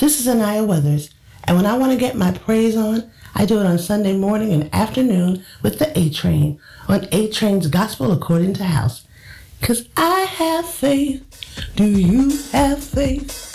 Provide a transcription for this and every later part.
This is Anaya Weathers, and when I want to get my praise on, I do it on Sunday morning and afternoon with the A Train on A Train's Gospel According to House. Because I have faith. Do you have faith?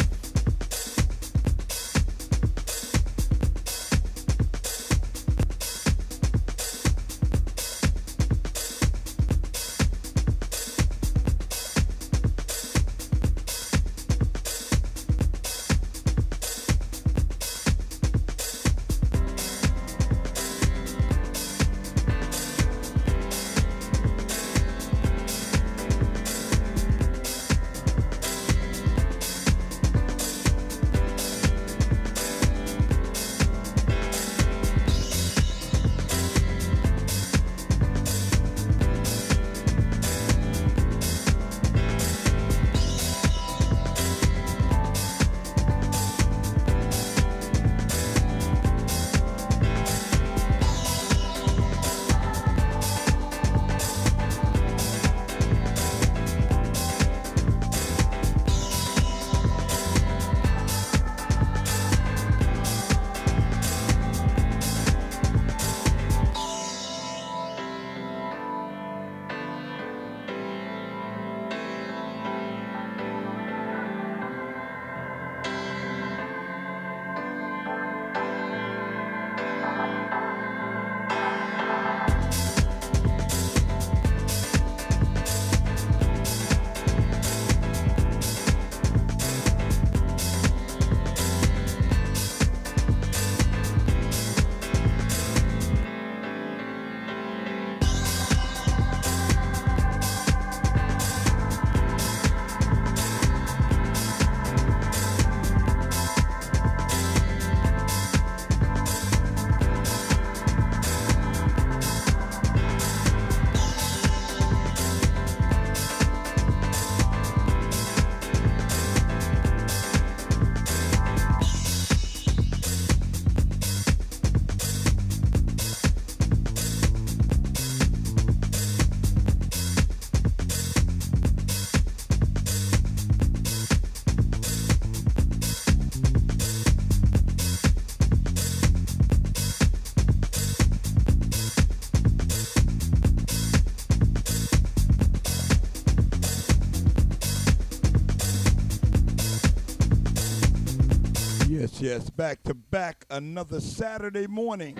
Back to back another Saturday morning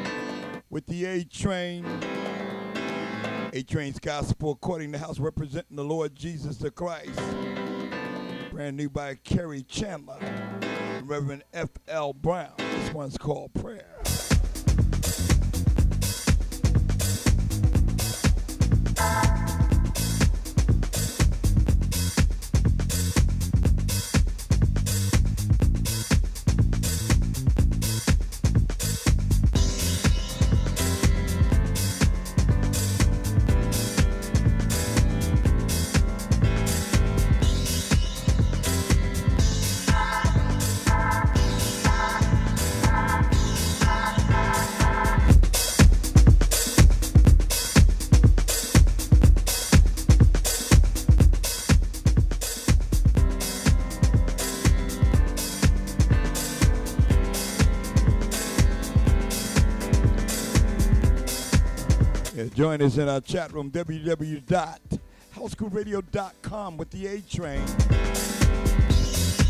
with the A Train. A Train's Gospel according to house representing the Lord Jesus the Christ. Brand new by Kerri Chandler, Reverend F.L. Brown. This one's called Join us in our chat room, www.housegrooveradio.com with the A Train.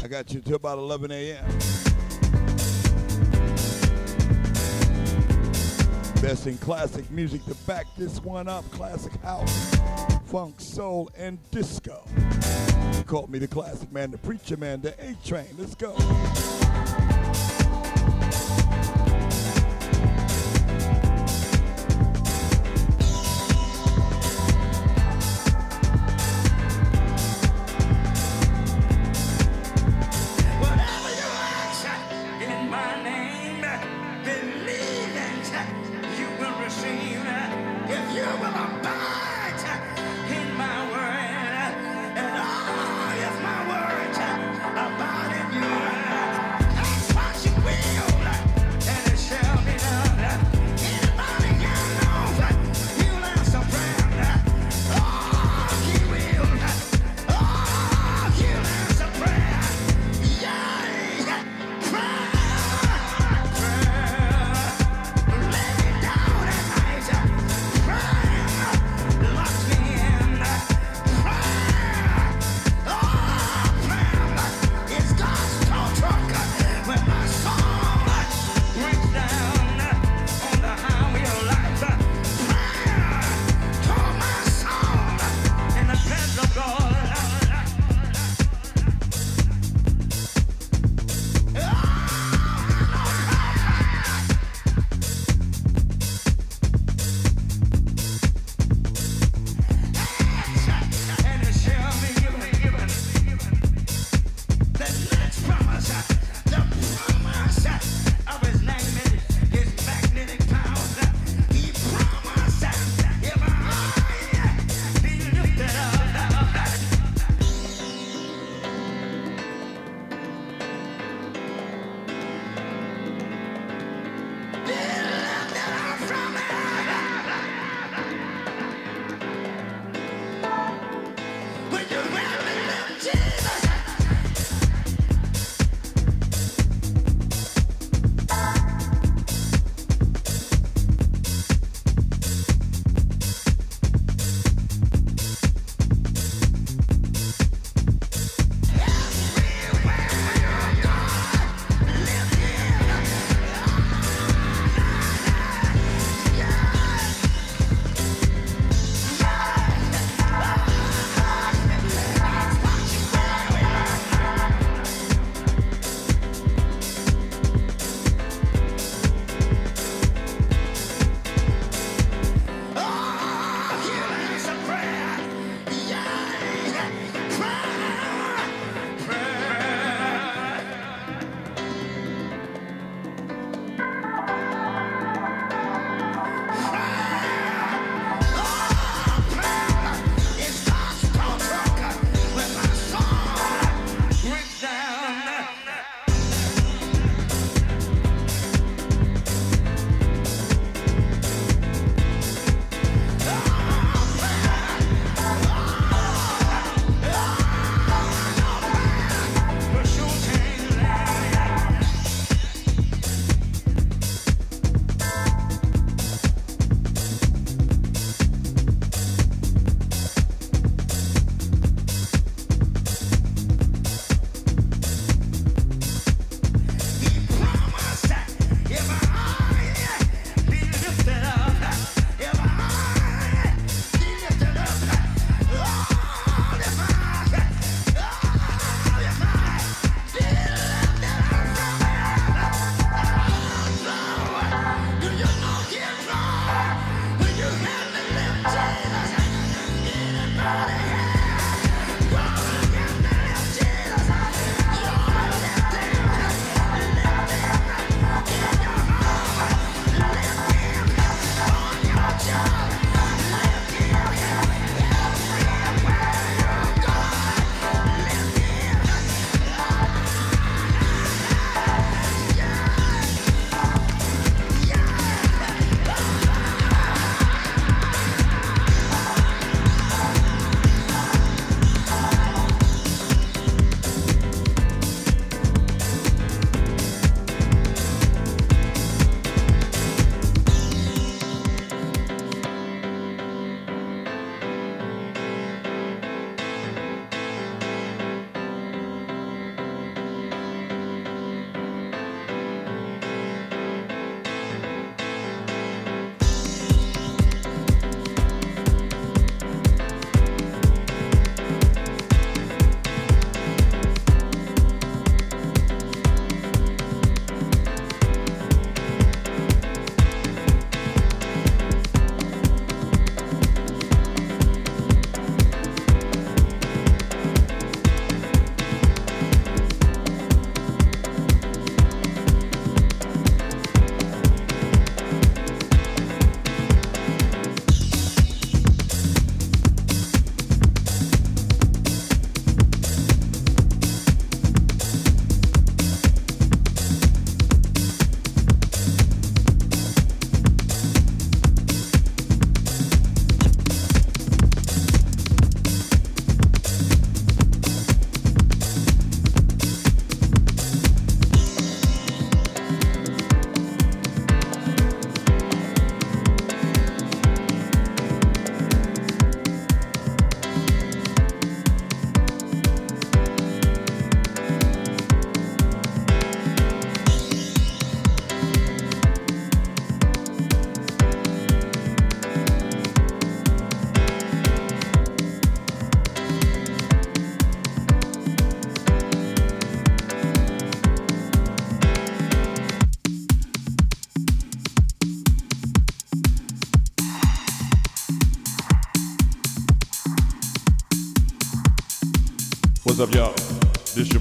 I got you till about 11 a.m. Best in classic music to back this one up classic house, funk, soul, and disco. You called me the classic man, the preacher man, the A Train. Let's go.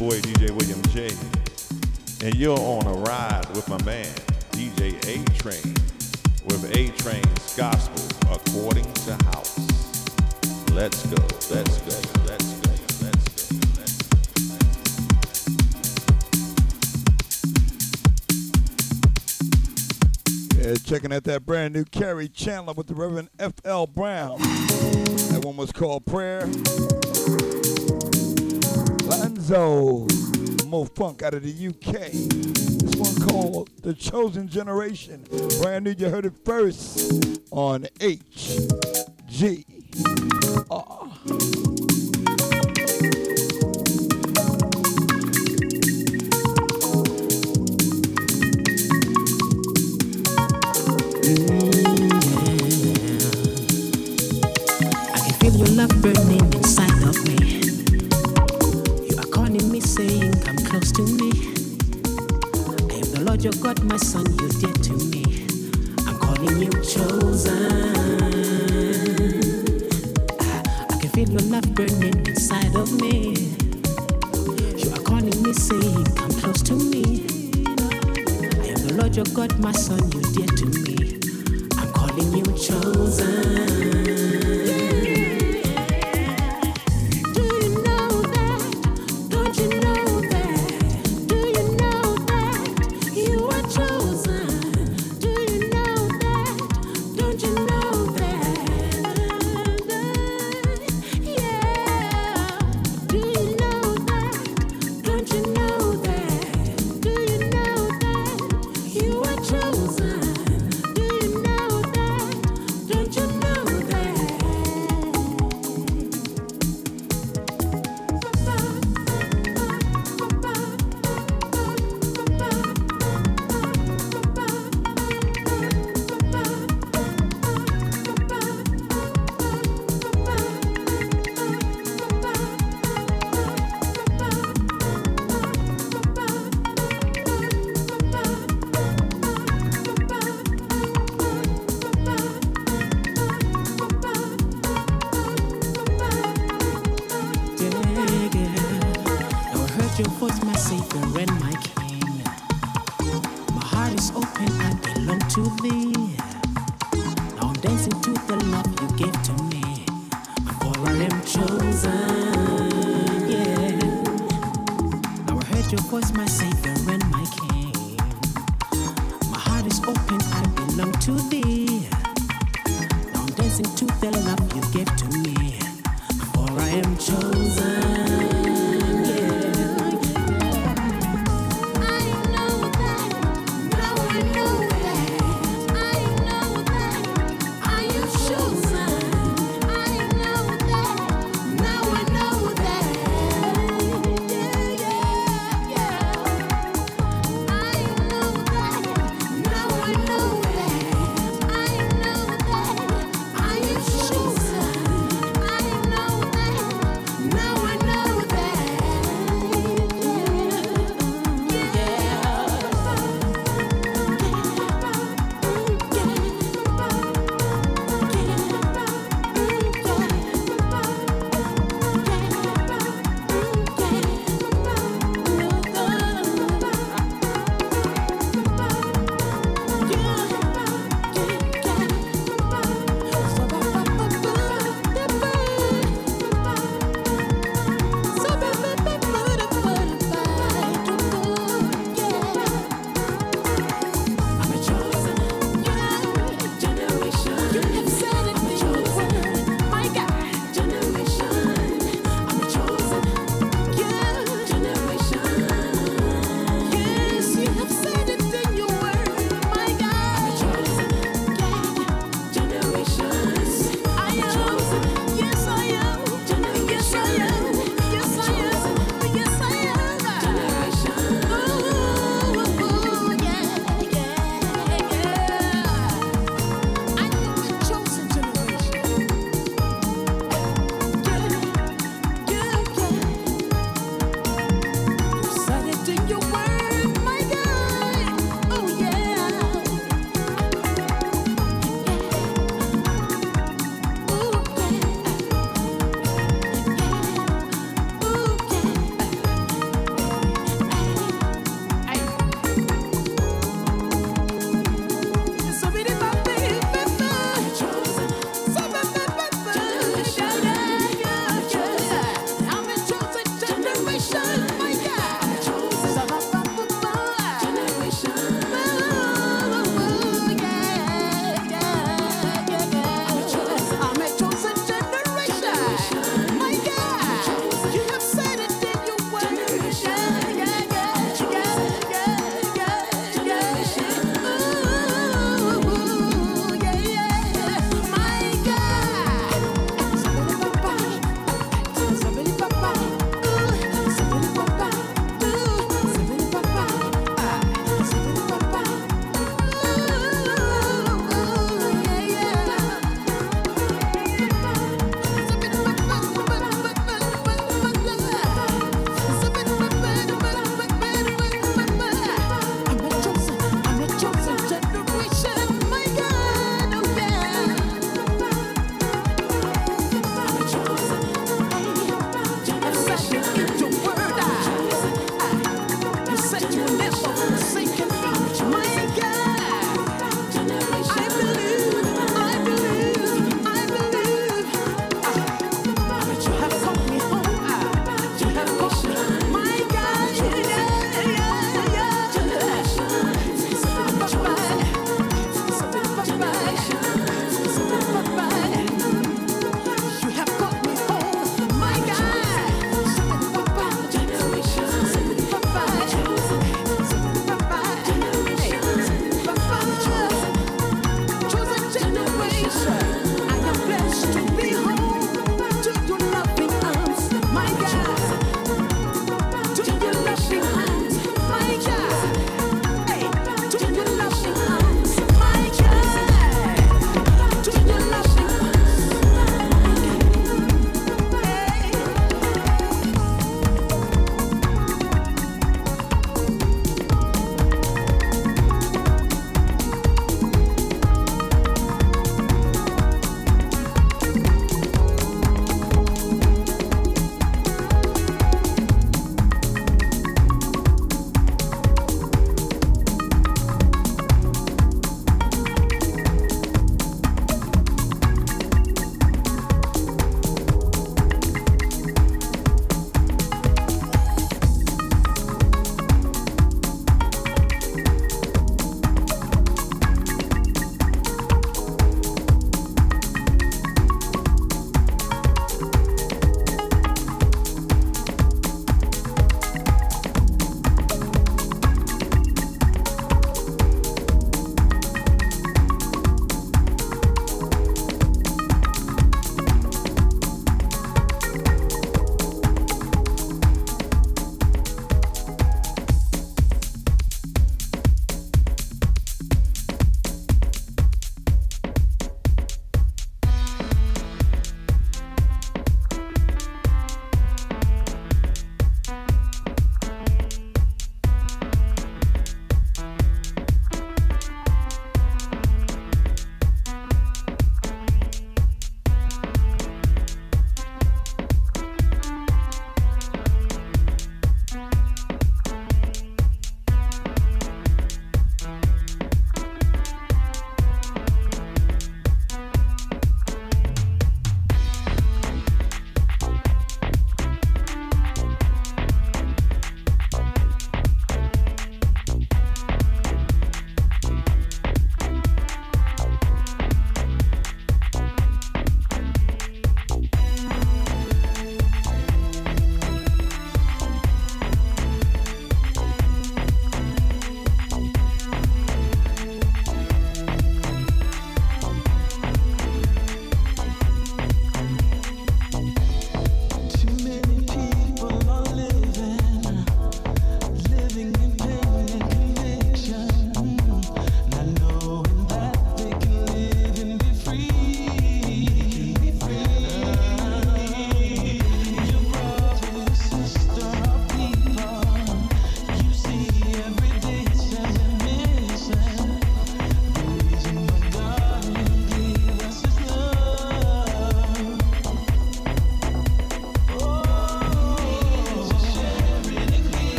Boy DJ William J. And you're on a ride with my man, DJ A Train, with A Train's Gospel according to house. Let's go, let's go, let's go, let's go. Yeah, checking out that brand new Kerri Chandler with the Reverend F.L. Brown. That one was called Prayer. Lanzo, Mo Funk out of the UK. This one called The Chosen Generation. Brand new, you heard it first on HG. I can feel your love burning Lord your God, my son, You're dear to me. I'm calling you chosen. I can feel your love burning inside of me. You are calling me, saying, Come close to me. I am the Lord your God, my son, You're dear to me. I'm calling you chosen.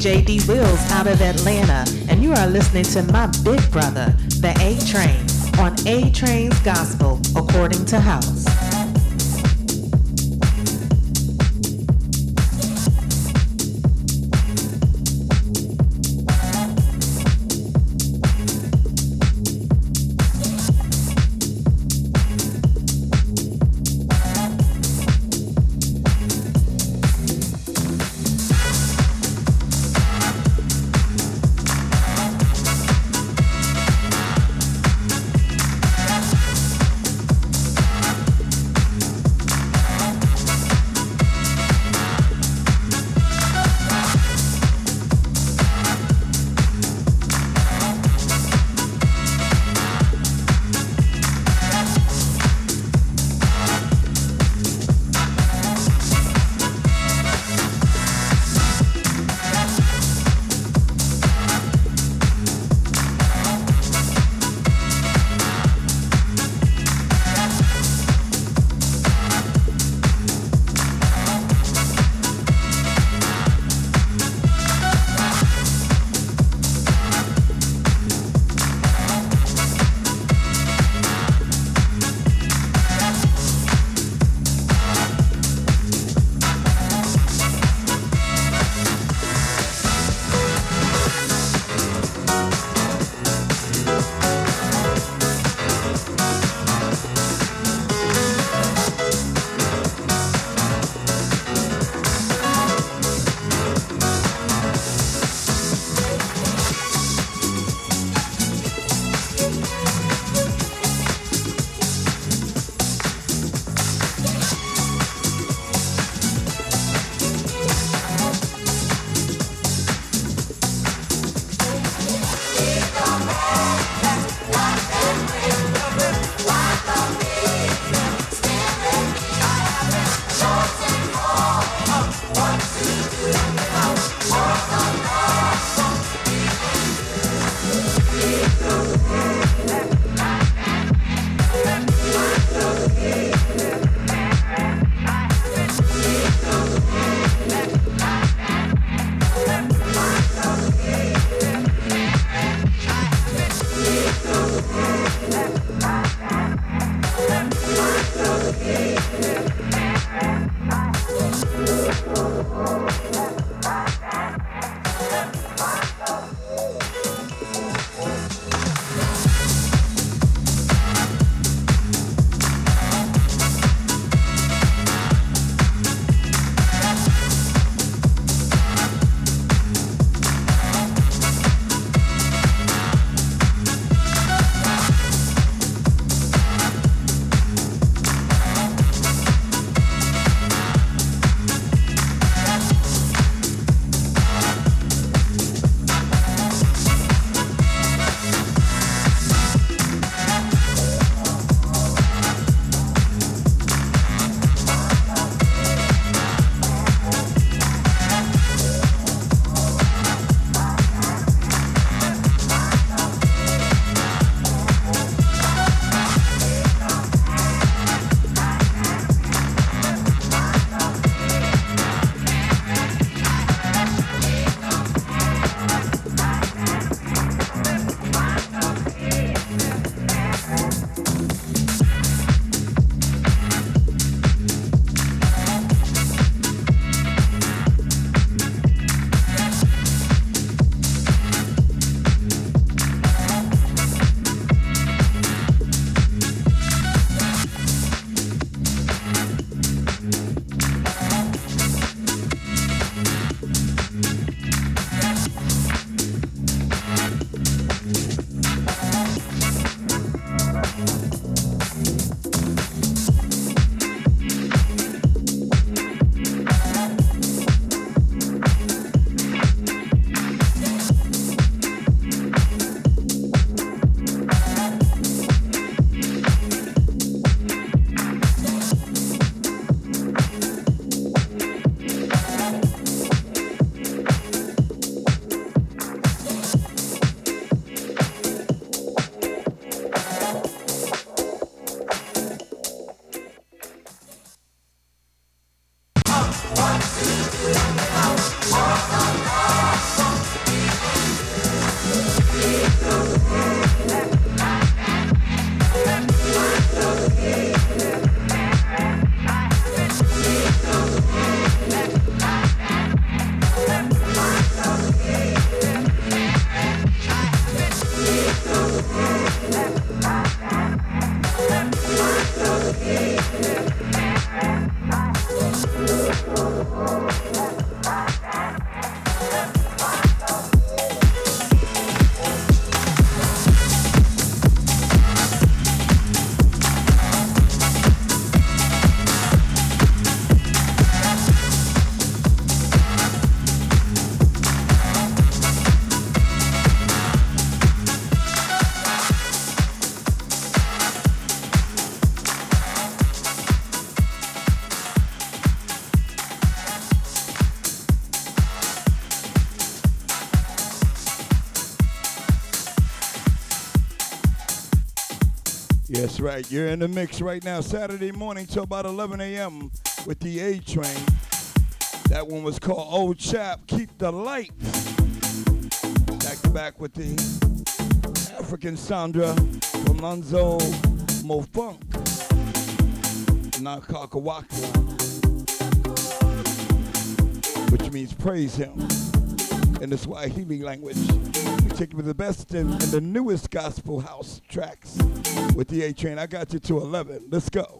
DJ D Wills out of Atlanta, and you are listening to my big brother, the A Train, on A Train's Gospel according to House. Right. You're in the mix right now, Saturday morning till about 11 a.m. with the A Train. That one was called Old Chap, Keep the Light. Back to back with the African Sandra from Lonzo Mofunk. Nakakawaka. Which means praise him in the Swahili language. We take you the best and the newest gospel house tracks with the A Train. I got you to 11. Let's go.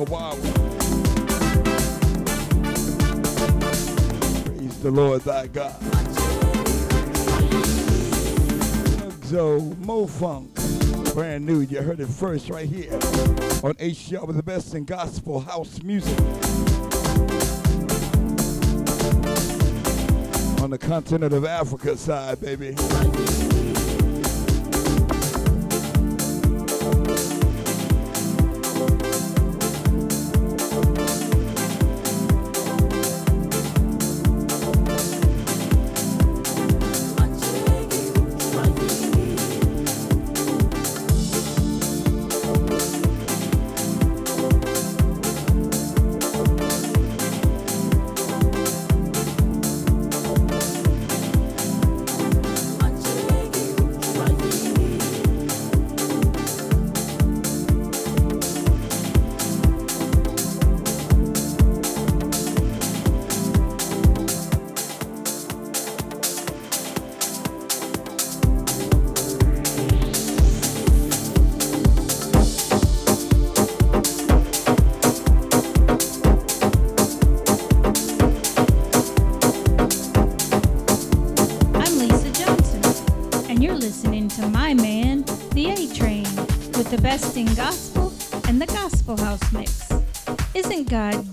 a while. Praise the Lord thy God. Enzo Mo Funk, brand new. You heard it first right here on HGR with the best in gospel house music. On the continent of Africa side, baby. Everlasting Gospel and the Gospel House Mix. Isn't God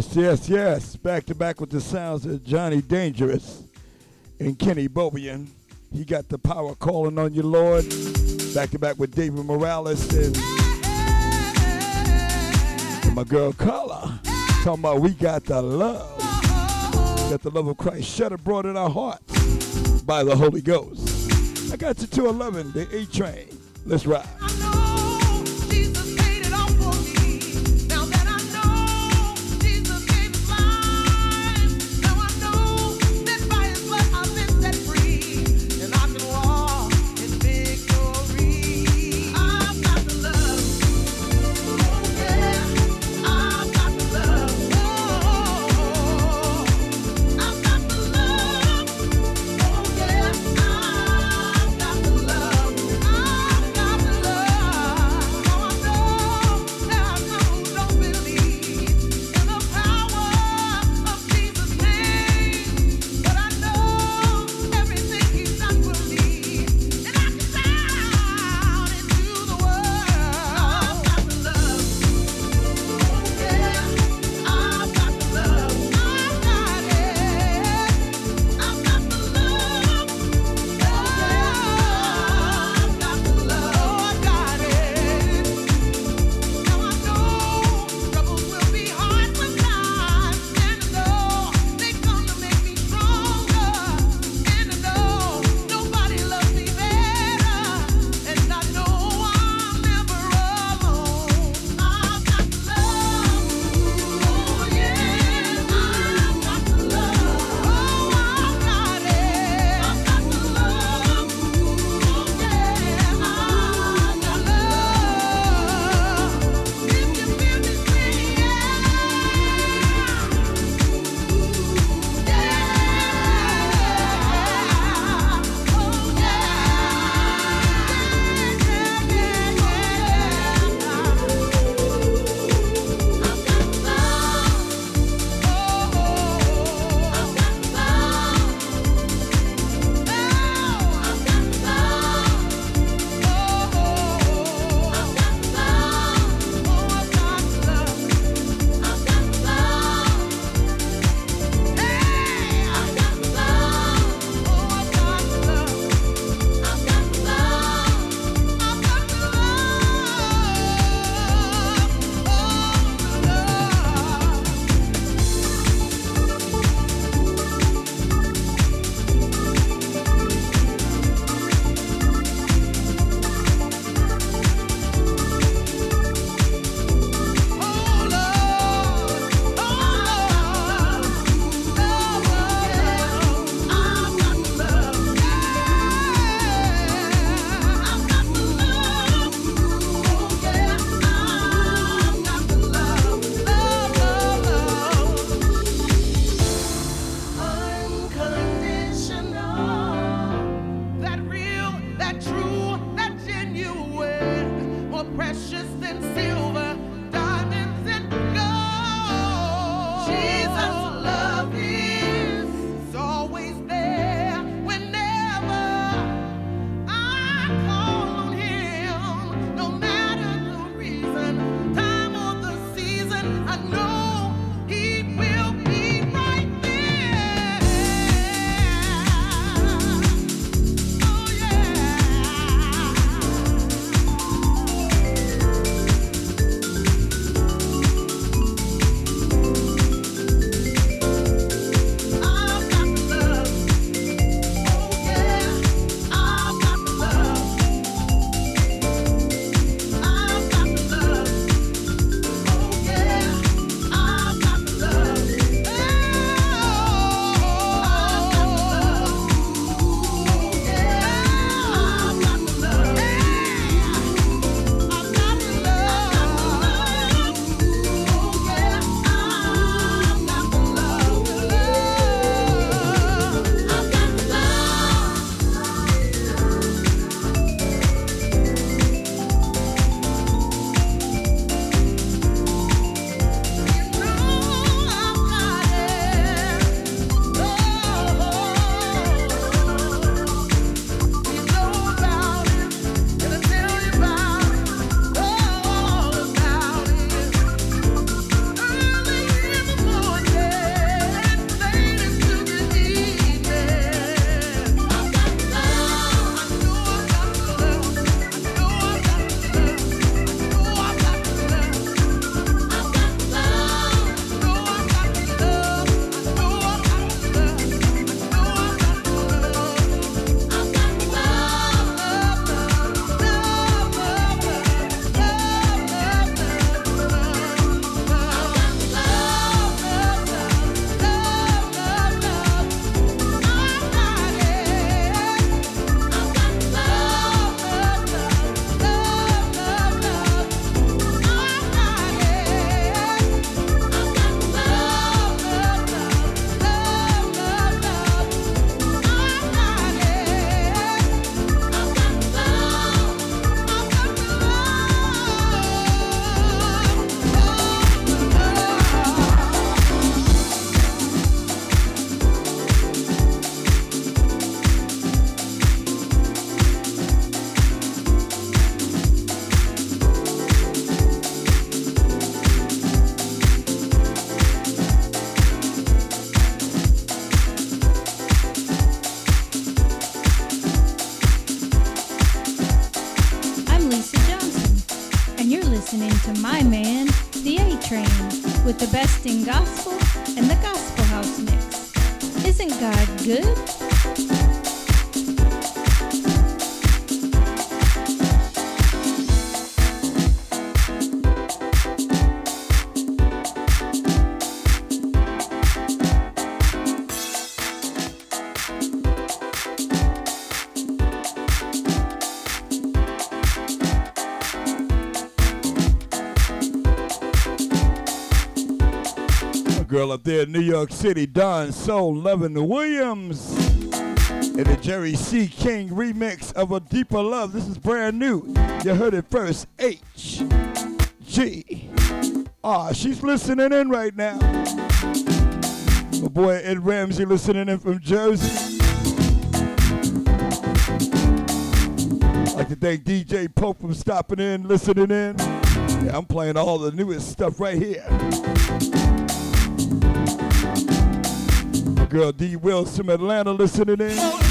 Yes, yes, yes. Back to back with the sounds of Johnny Dangerous and Kenny Bobien. He got the power calling on you, Lord. Back to back with David Morales and, and my girl Carla. Talking about we got the love. Got the love of Christ shed abroad in our hearts by the Holy Ghost. I got you to 11, the A train. Let's ride. Train, with the best in gospel and the gospel house mix. Isn't God good? Up there in New York City, Don Soul, Levin Williams. And the Jerry C. King remix of A Deeper Love. This is brand new. You heard it first. H G. Ah, she's listening in right now. My boy Ed Ramsey listening in from Jersey. I'd like to thank DJ Pope for stopping in, listening in. Yeah, I'm playing all the newest stuff right here. Girl D. Wills from Atlanta listening in.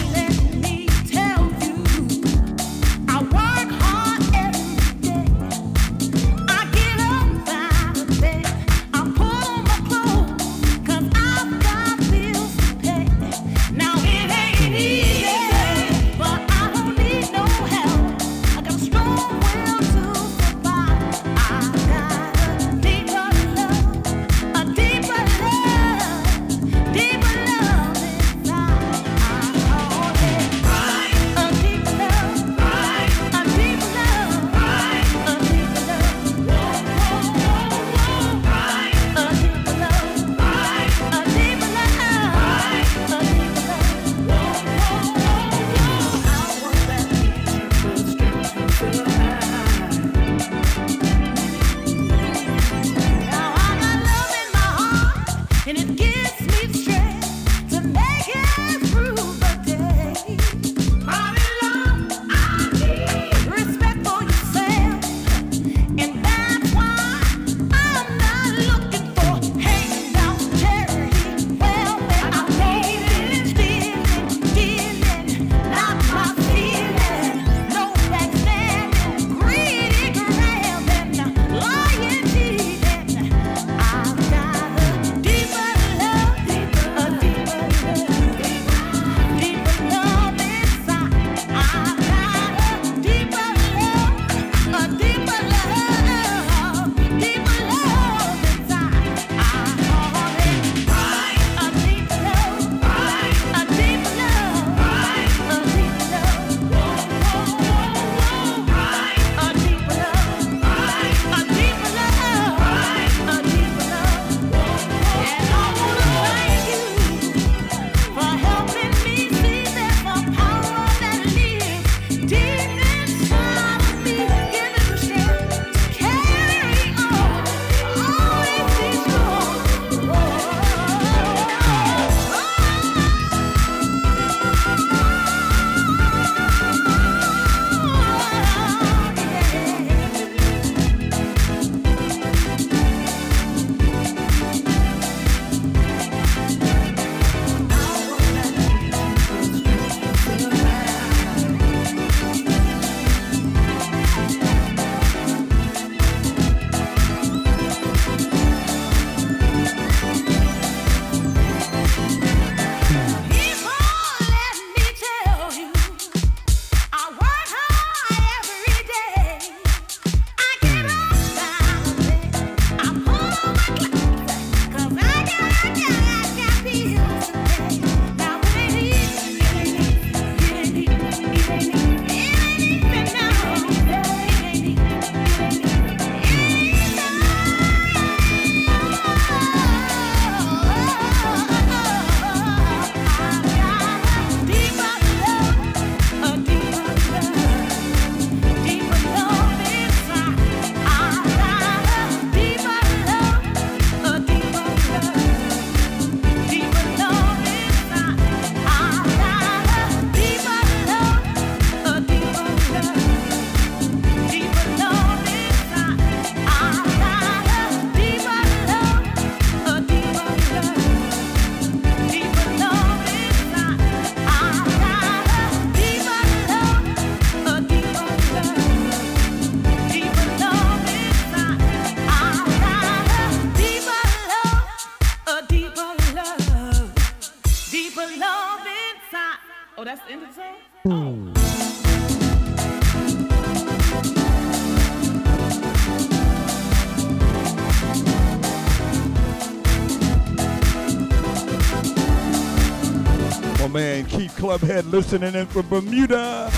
Keith Clubhead listening in from Bermuda.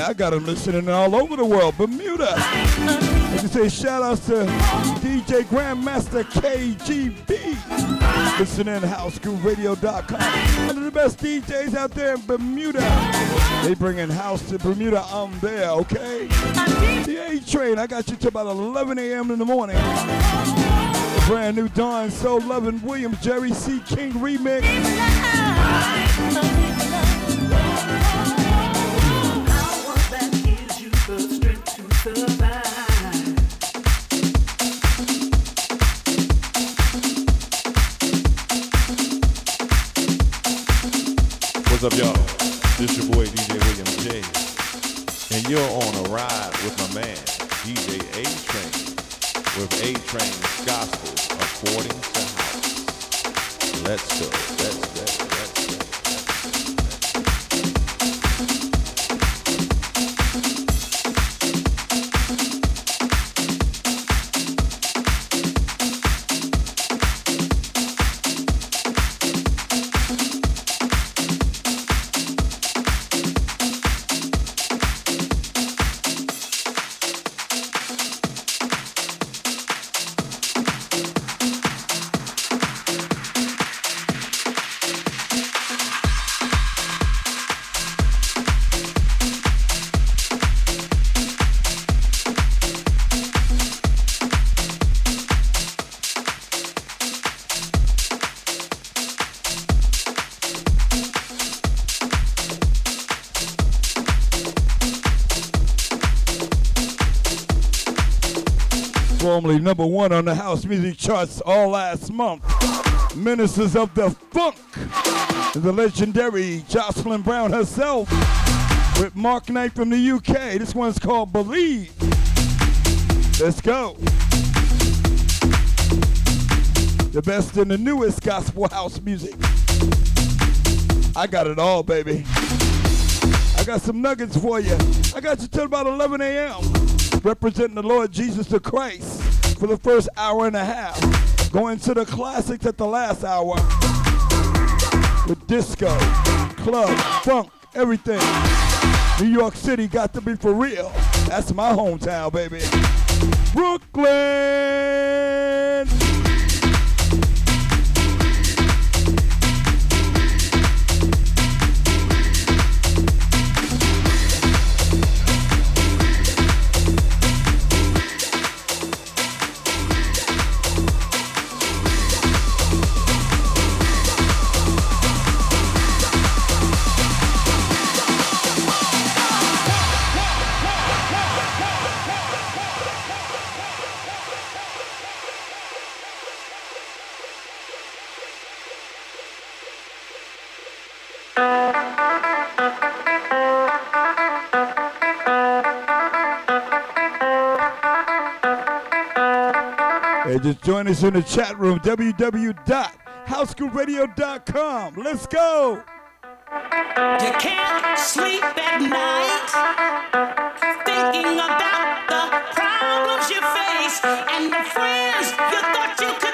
I got him listening all over the world. Bermuda. I can say shout outs to DJ Grandmaster KGB. Listen in housegrooveradio.com. One of the best DJs out there in Bermuda. They bringing house to Bermuda. I'm there, okay? The A train. I got you till about 11 a.m. in the morning. Brand new Dawn Soul Loving Williams Jerry C. King remix. Train's Gospel according to house. Let's go. Let's go. Number one on the house music charts all last month. Ministers of the Funk. The legendary Jocelyn Brown herself with Mark Knight from the UK. This one's called Believe. Let's go. The best and the newest gospel house music. I got it all, baby. I got some nuggets for you. I got you till about 11 a.m. Representing the Lord Jesus the Christ for the first hour and a half. Going to the classics at the last hour. With disco, club, funk, everything. New York City got to be for real. That's my hometown, baby. Brooklyn! Join us in the chat room, www.housegrooveradio.com. Let's go. You can't sleep at night thinking about the problems you face and the friends you thought you could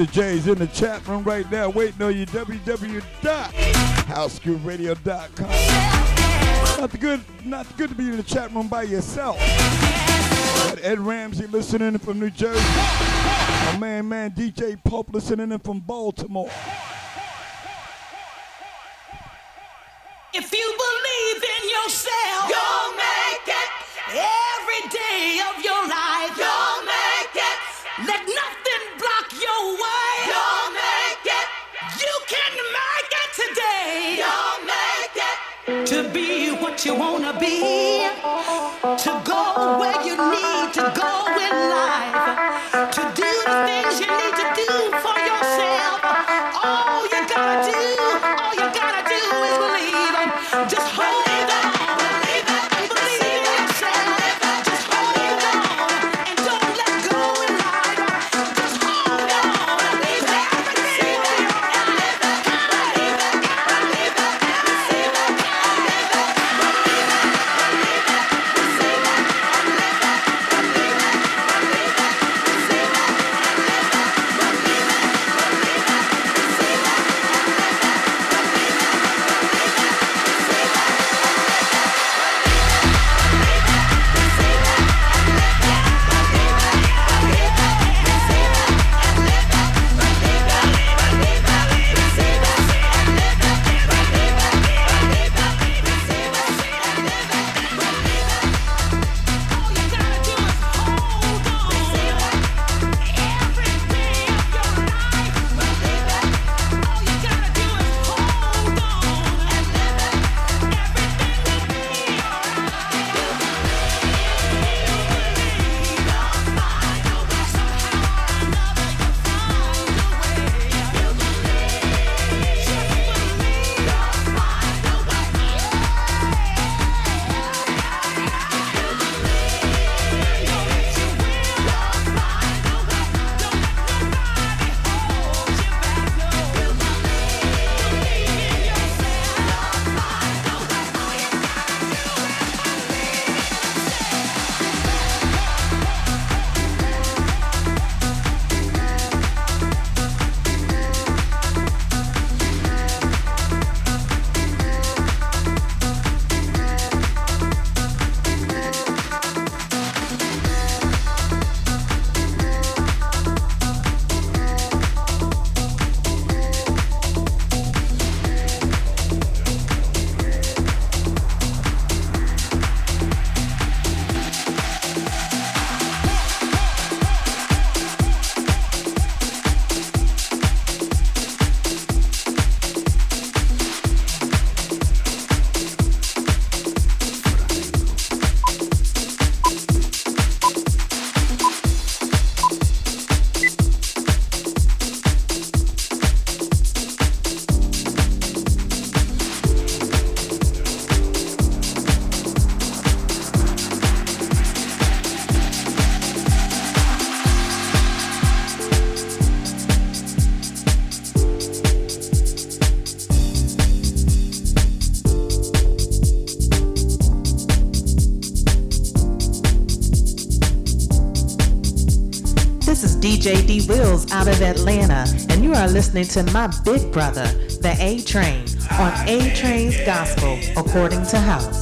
Lisa J's in the chat room right now, waiting on you. www.housegrooveradio.com. Not good, not good to be in the chat room by yourself. Got Ed Ramsey listening in from New Jersey. My man, man, DJ Pope listening in from Baltimore. DJ D Wills out of Atlanta, and you are listening to my big brother, the A Train, on A Train's Gospel according to House.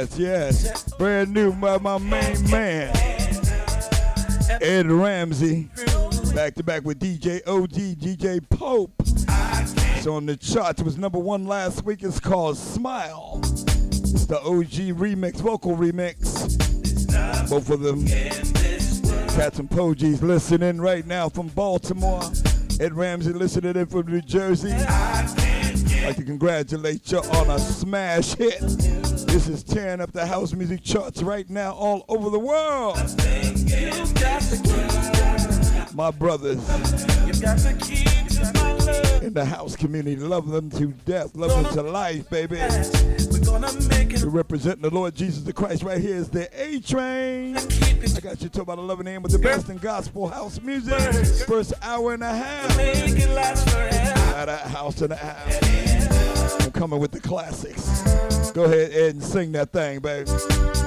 Yes, yes. Brand new by my main man, Ed Ramsey. Back to back with DJ OG, DJ Pope. It's on the charts. It was number one last week. It's called Smile. It's the OG remix, vocal remix. Both of them. Cats and Pogies listening right now from Baltimore. Ed Ramsey listening in from New Jersey. I'd like to congratulate you on a smash hit. This is tearing up the house music charts right now all over the world. My brothers in the house community, love them to death, love them to life, baby. We're representing the Lord Jesus the Christ right here is the A Train. I got you talking about a loving name with the best in gospel house music. First hour and a half. At a house and a half. I'm coming with the classics. Go ahead and sing that thing, baby.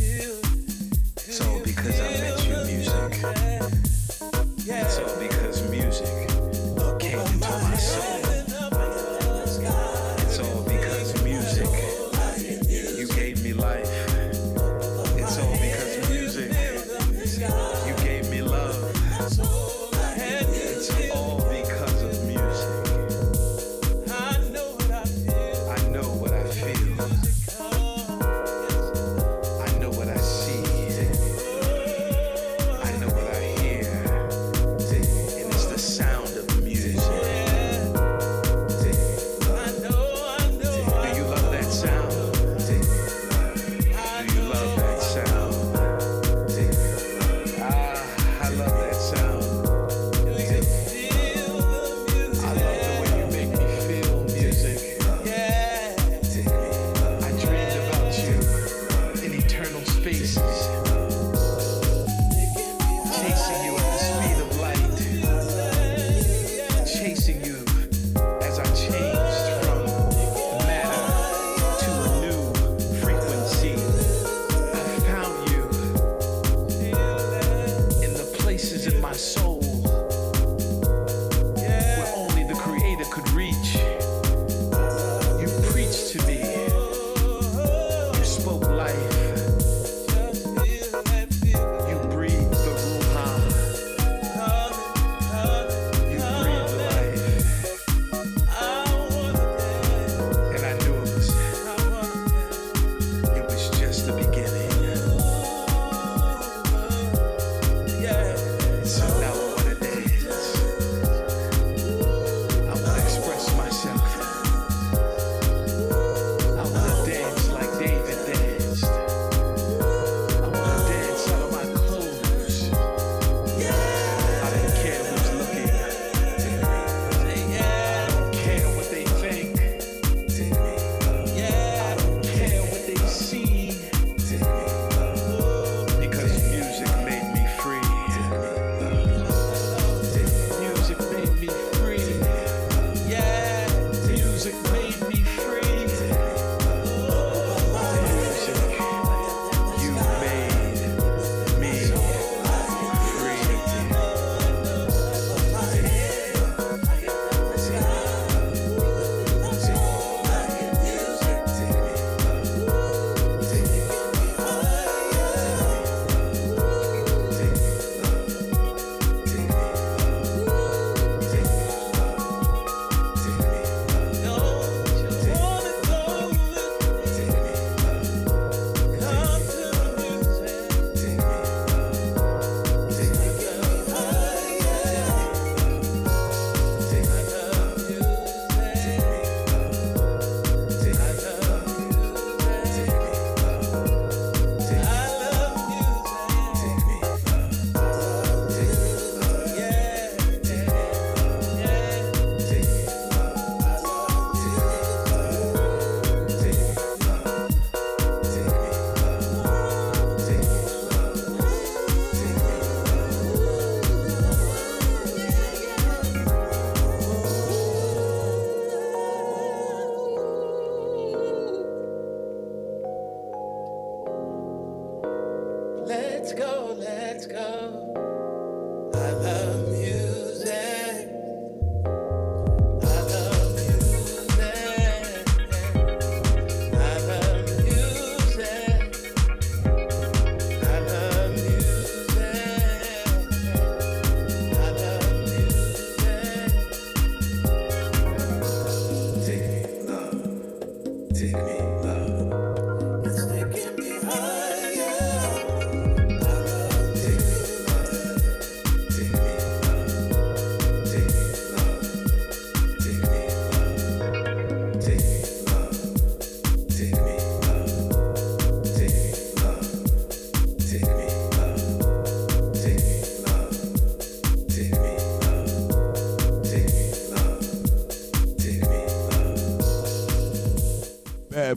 you.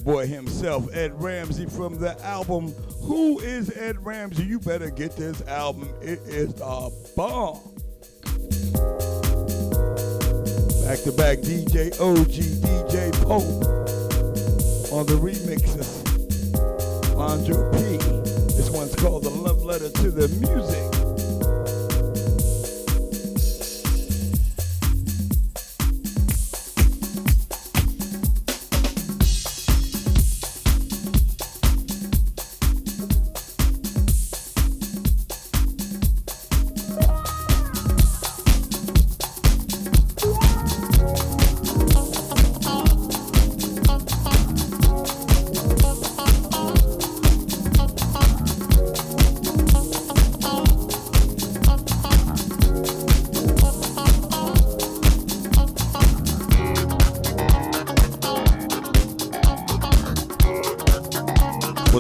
boy himself, Ed Ramsey, from the album Who is Ed Ramsey? You better get this album. It is a bomb. Back to back DJ OG, DJ Pope on the remixes. Andrew P. This one's called The Love Letter to the Music.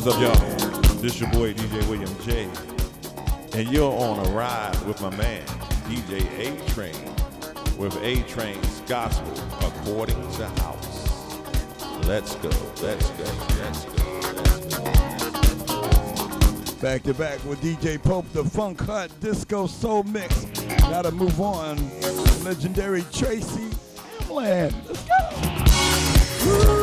What's up, y'all? This your boy DJ William J. And you're on a ride with my man, DJ A Train, with A Train's Gospel according to House. Let's go, let's go, let's go, let's go. Back to back with DJ Pope, the Funk Hut Disco Soul Mix. Gotta move on. Legendary Tracy Hamlin. Let's go. Gotta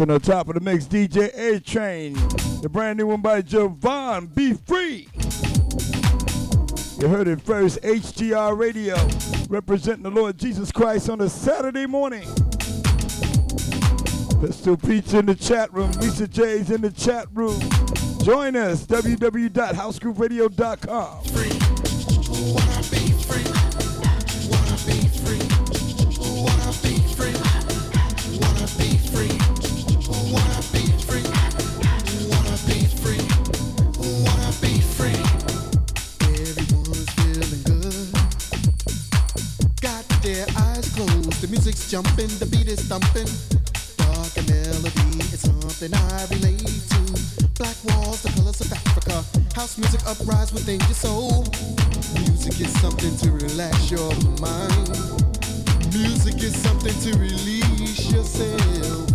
on top of the mix, DJ A Train. The brand new one by Javon, Be Free. You heard it first, HGR Radio, representing the Lord Jesus Christ on a Saturday morning. Pistol Pizza in the chat room, Lisa J's in the chat room. Join us, www.housegrooveradio.com. Everyone's jumping, the beat is thumping. Dark and melody is something I relate to. Black walls, the colors of Africa. House music uprise within your soul. Music is something to relax your mind. Music is something to release yourself.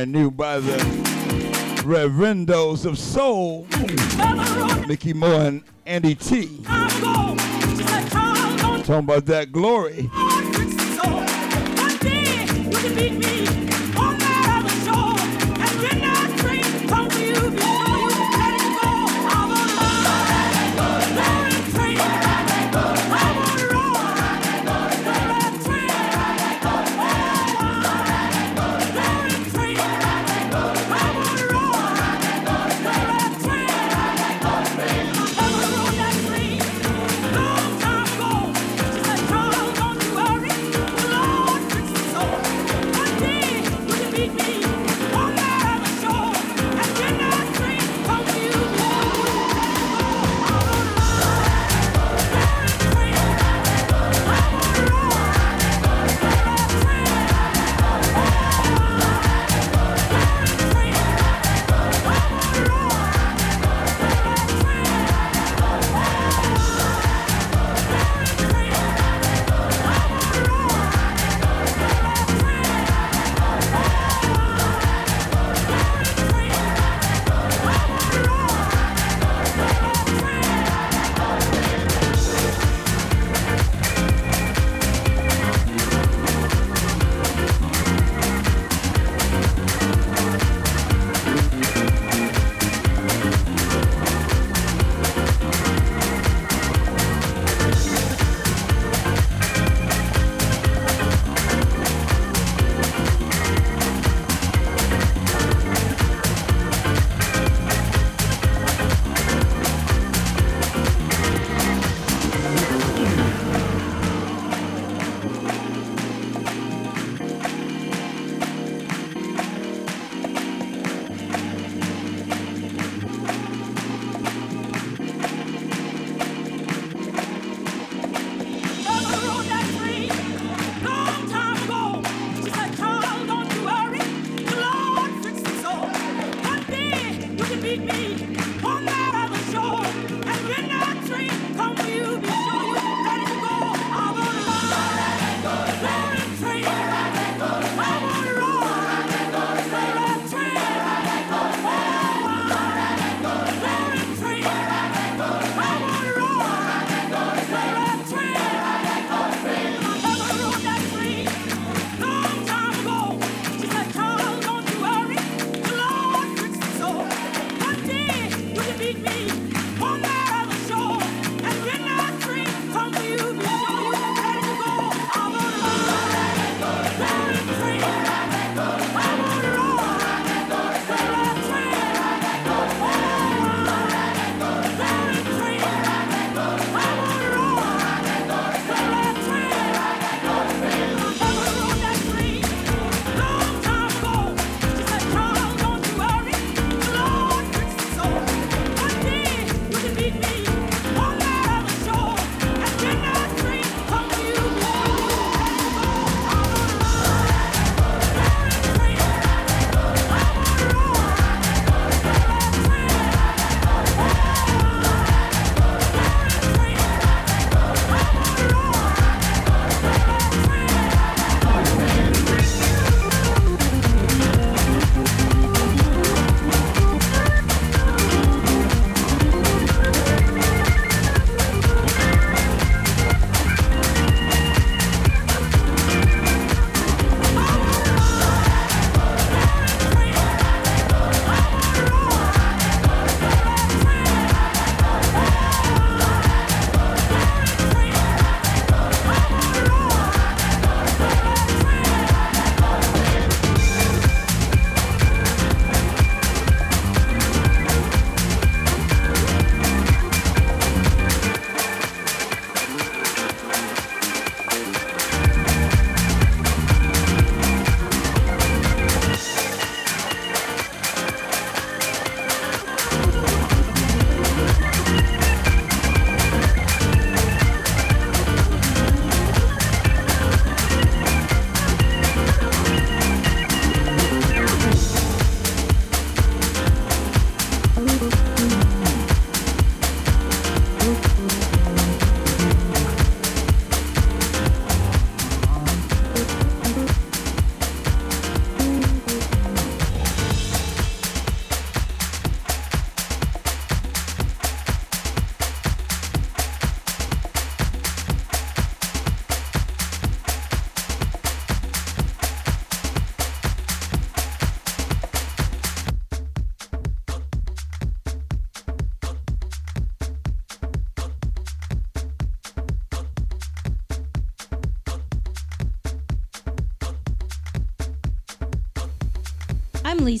Brand new by the Reverendos of Soul, Mickey Moore and Andy T. Talking about that glory.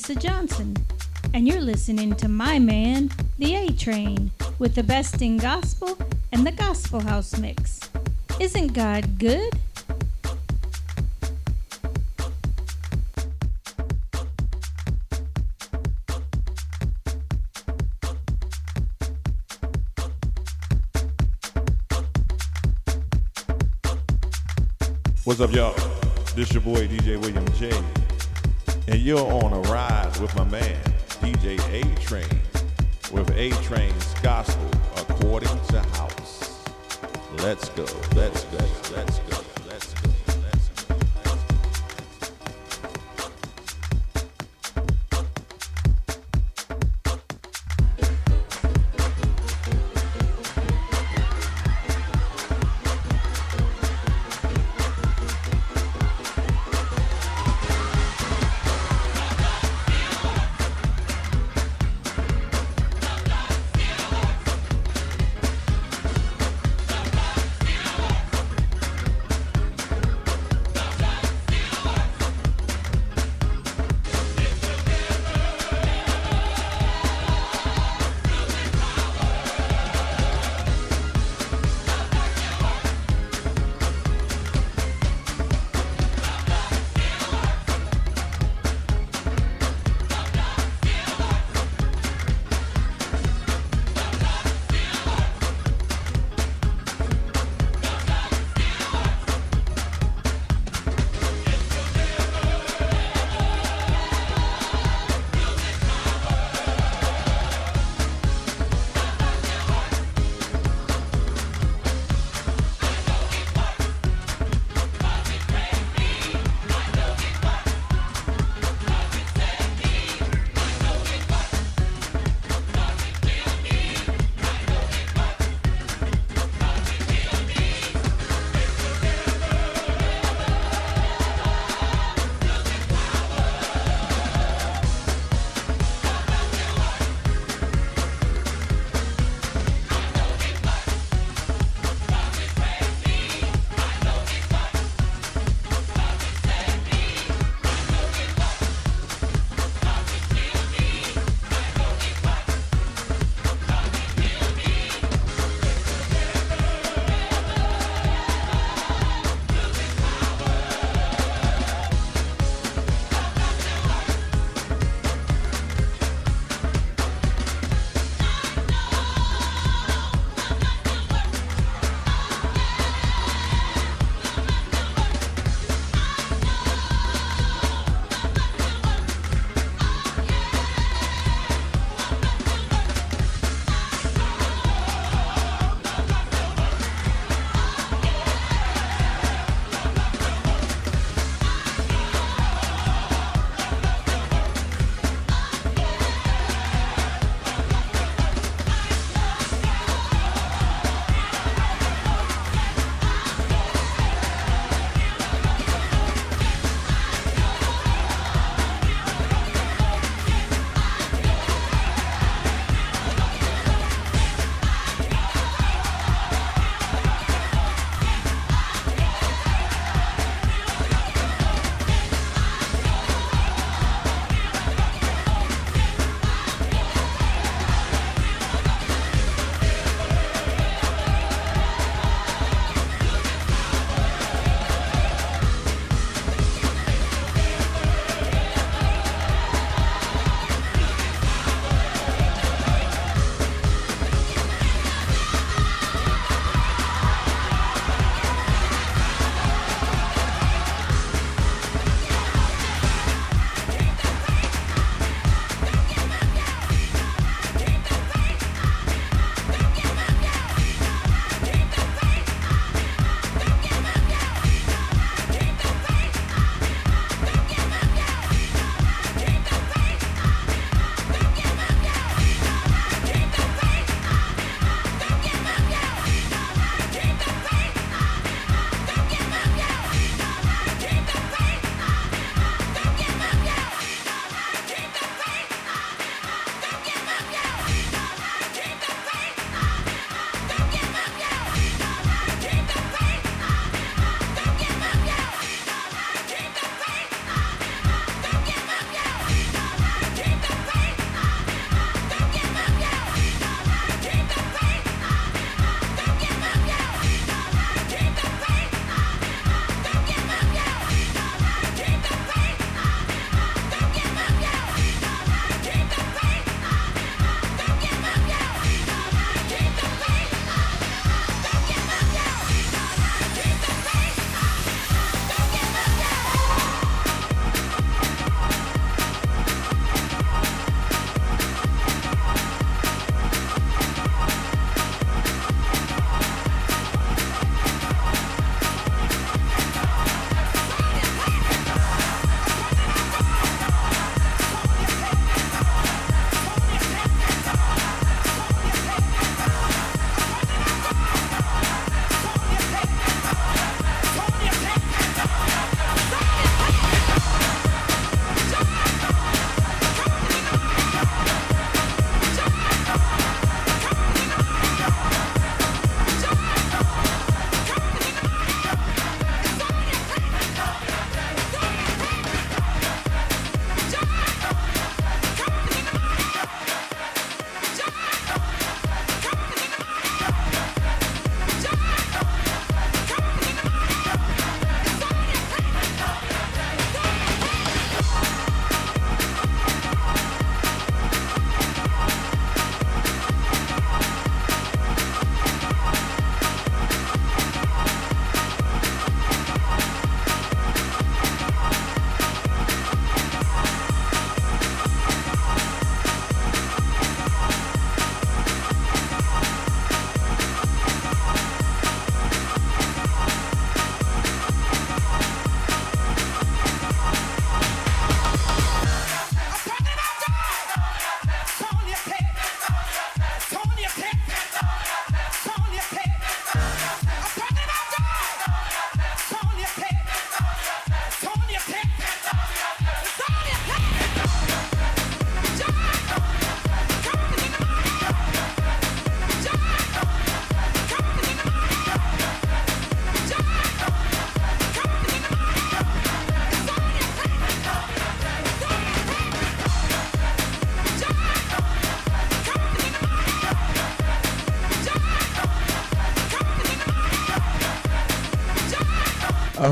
Lisa Johnson, and you're listening to my man, The A Train, with the best in gospel and the Gospel House mix. Isn't God good? What's up, y'all? This your boy DJ William J. And you're on a ride with my man,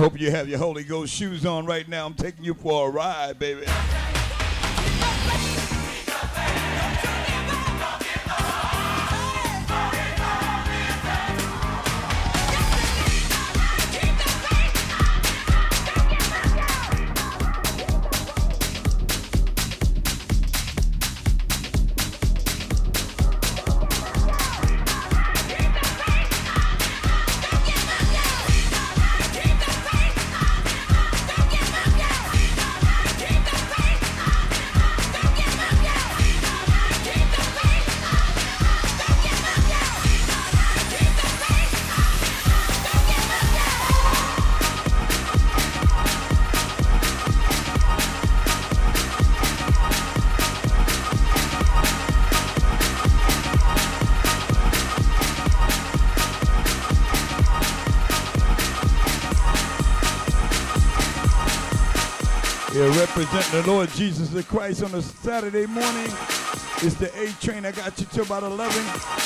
hope you have your Holy Ghost shoes on right now. I'm taking you for a ride, baby. Representing the Lord Jesus the Christ on a Saturday morning. It's the A train. I got you till about 11.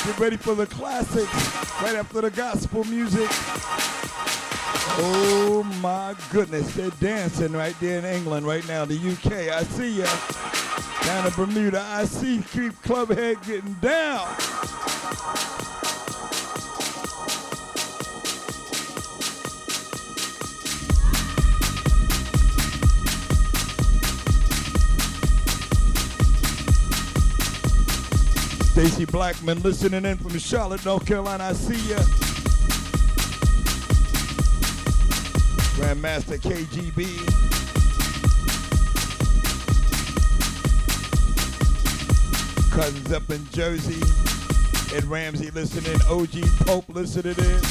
Get ready for the classics right after the gospel music. Oh my goodness, they're dancing right there in England right now, the UK. I see ya. Down in Bermuda, I see Keith Clubhead getting down. Stacy Blackman listening in from Charlotte, North Carolina. I see ya. Grandmaster KGB. Cousins up in Jersey. Ed Ramsey listening. OG Pope listening in.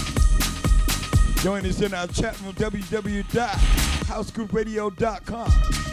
Join us in our chat room, www.housegrooveradio.com.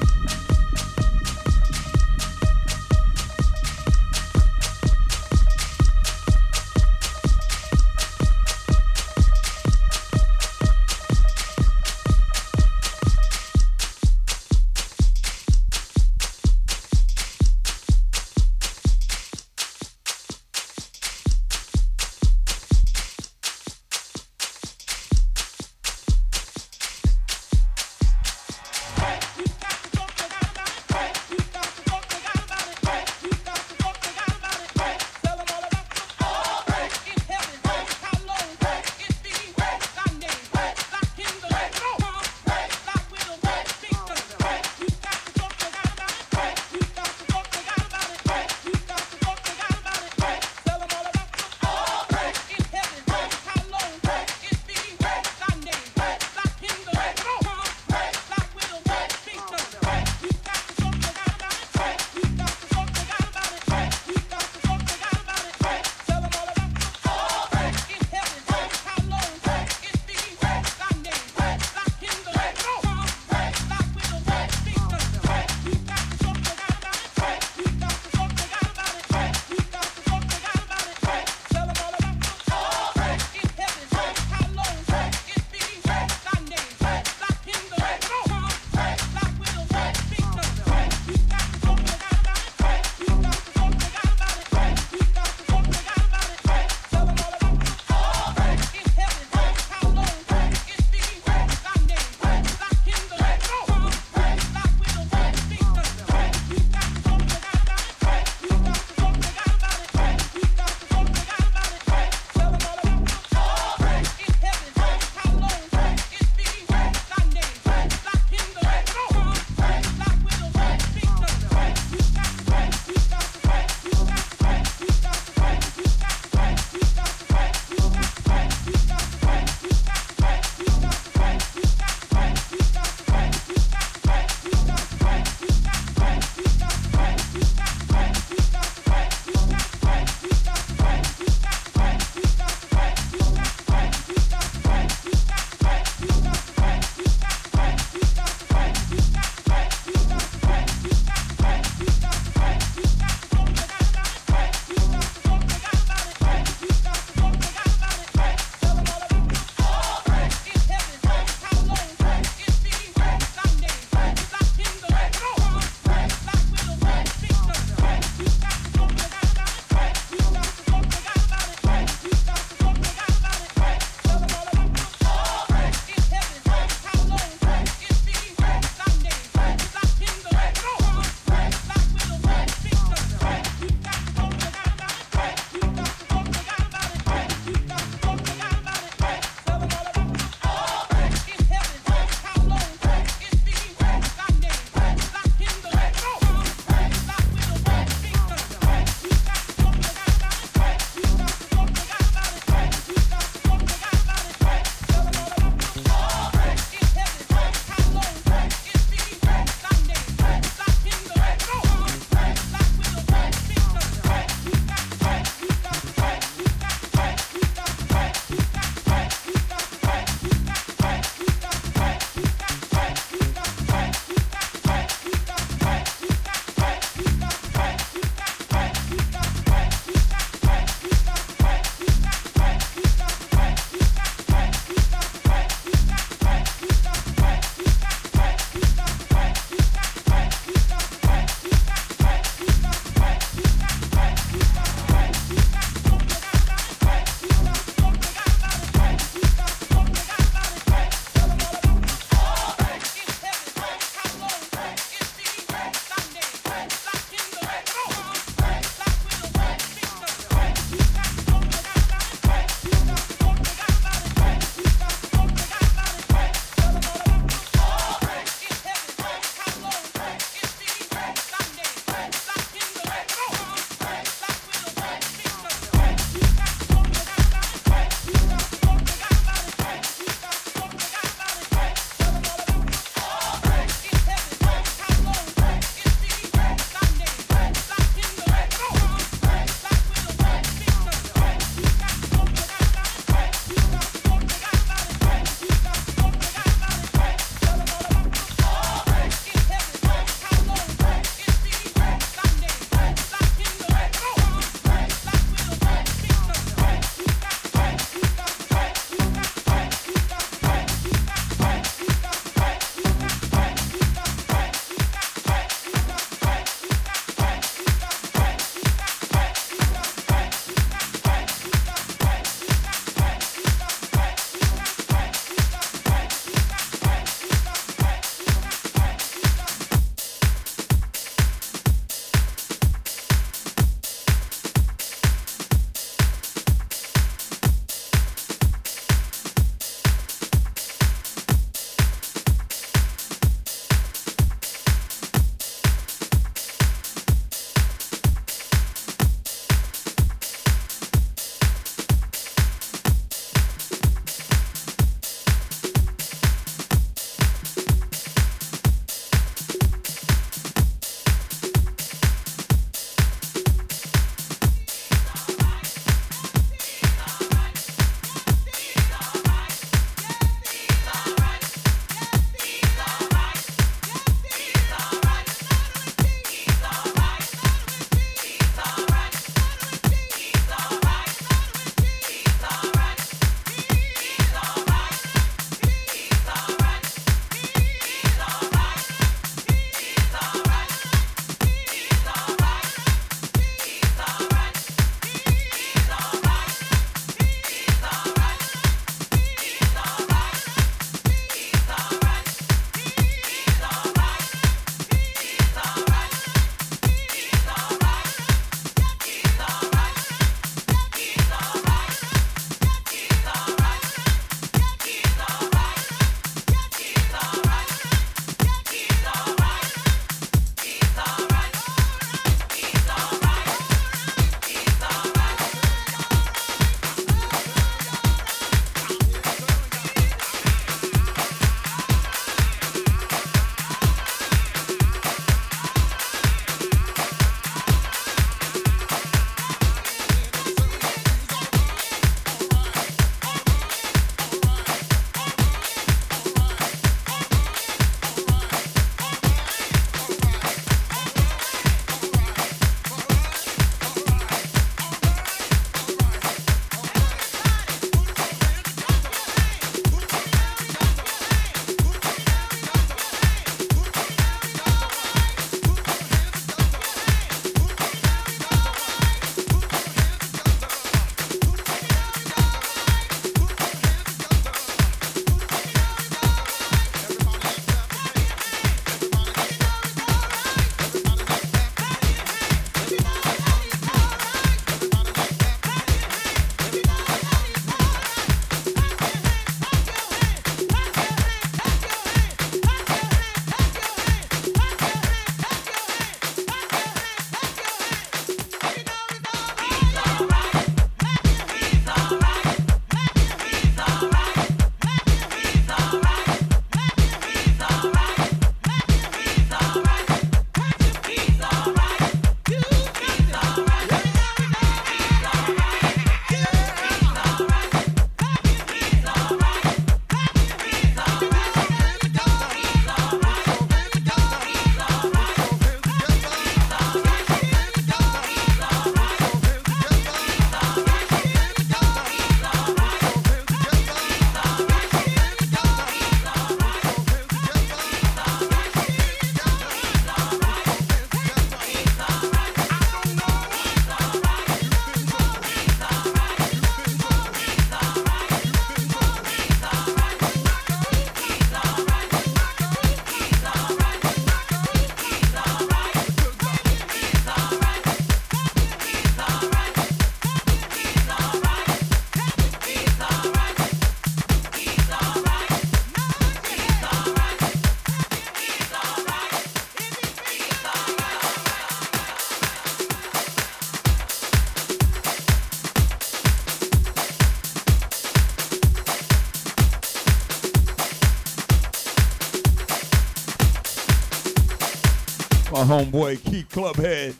My homeboy Keith Clubhead,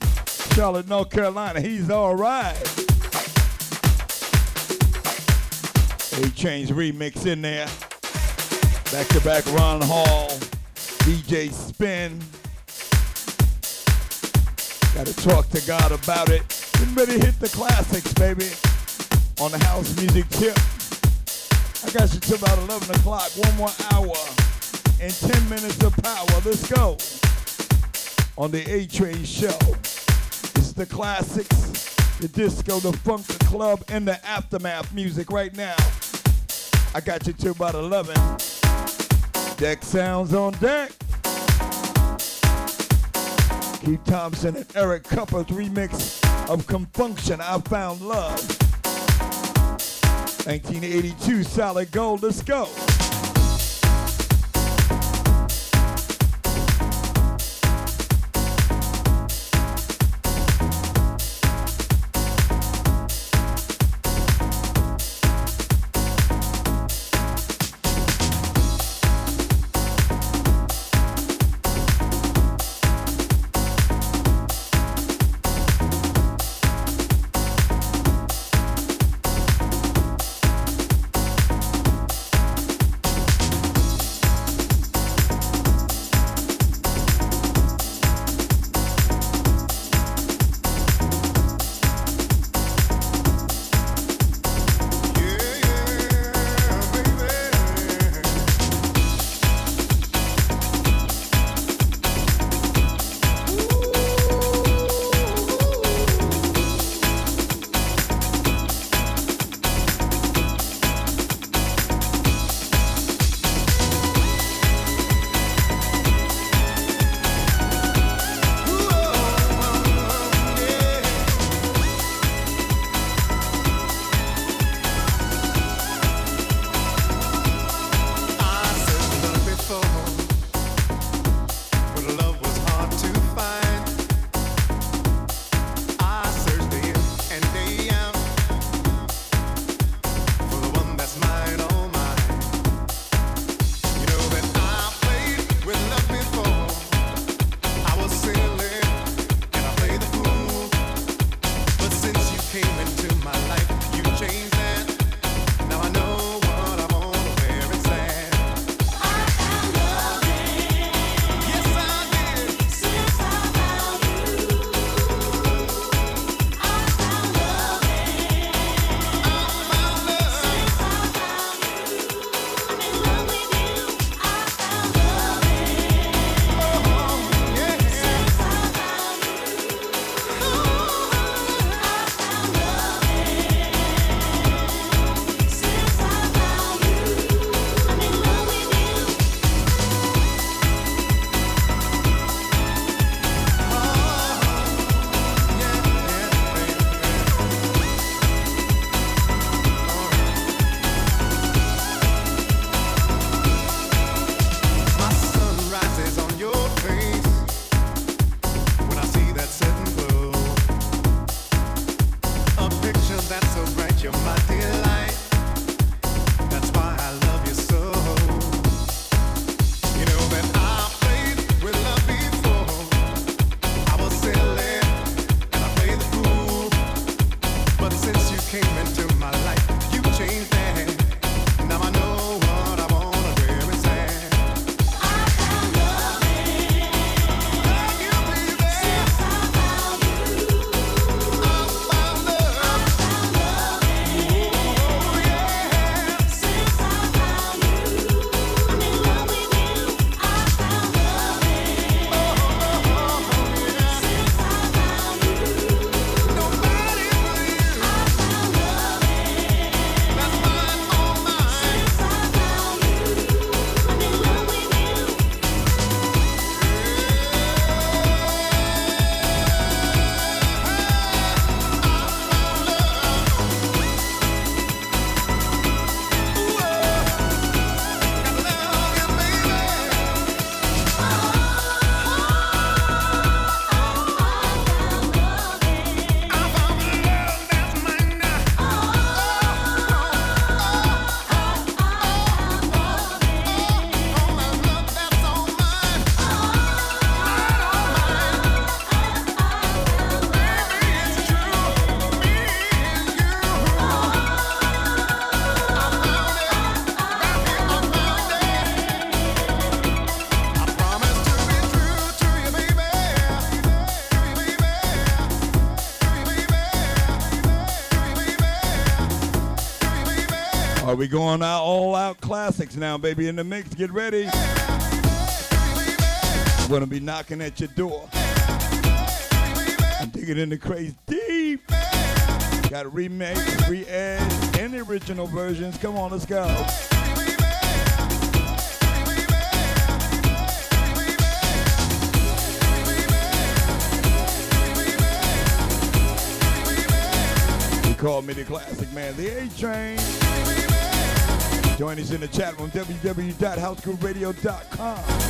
Charlotte, North Carolina. He's all right. A Train's remix in there. Back to back Ron Hall, DJ Spin. Gotta talk to God about it. Getting ready to hit the classics, baby. On the house music tip. I got you till about 11 o'clock. One more hour and 10 minutes of power. Let's go. On the A Train Show. It's the classics, the disco, the funk, the club, and the aftermath music right now. I got you till about 11. Deck sounds on deck. Keith Thompson and Eric Kupper's remix of Con Funk Shun, I Found Love. 1982 Solid Gold, let's go. We going out all out classics now, baby. In the mix, get ready. I'm gonna be knocking at your door. I'm digging in the craze deep. Got remakes, re-ed, and the original versions. Come on, let's go. He called me the classic man, the A Train. Join us in the chat room, www.housegrooveradio.com.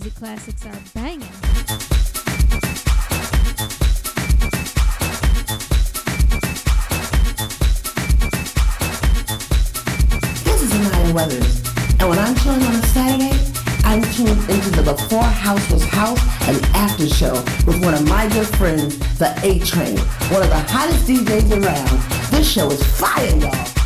music classics are banging. This is Anaya Weathers, and when I'm showing on a Saturday, I'm tuned into the Before House Was House and After Show with one of my good friends, the A Train, one of the hottest DJs around. This show is fire, y'all.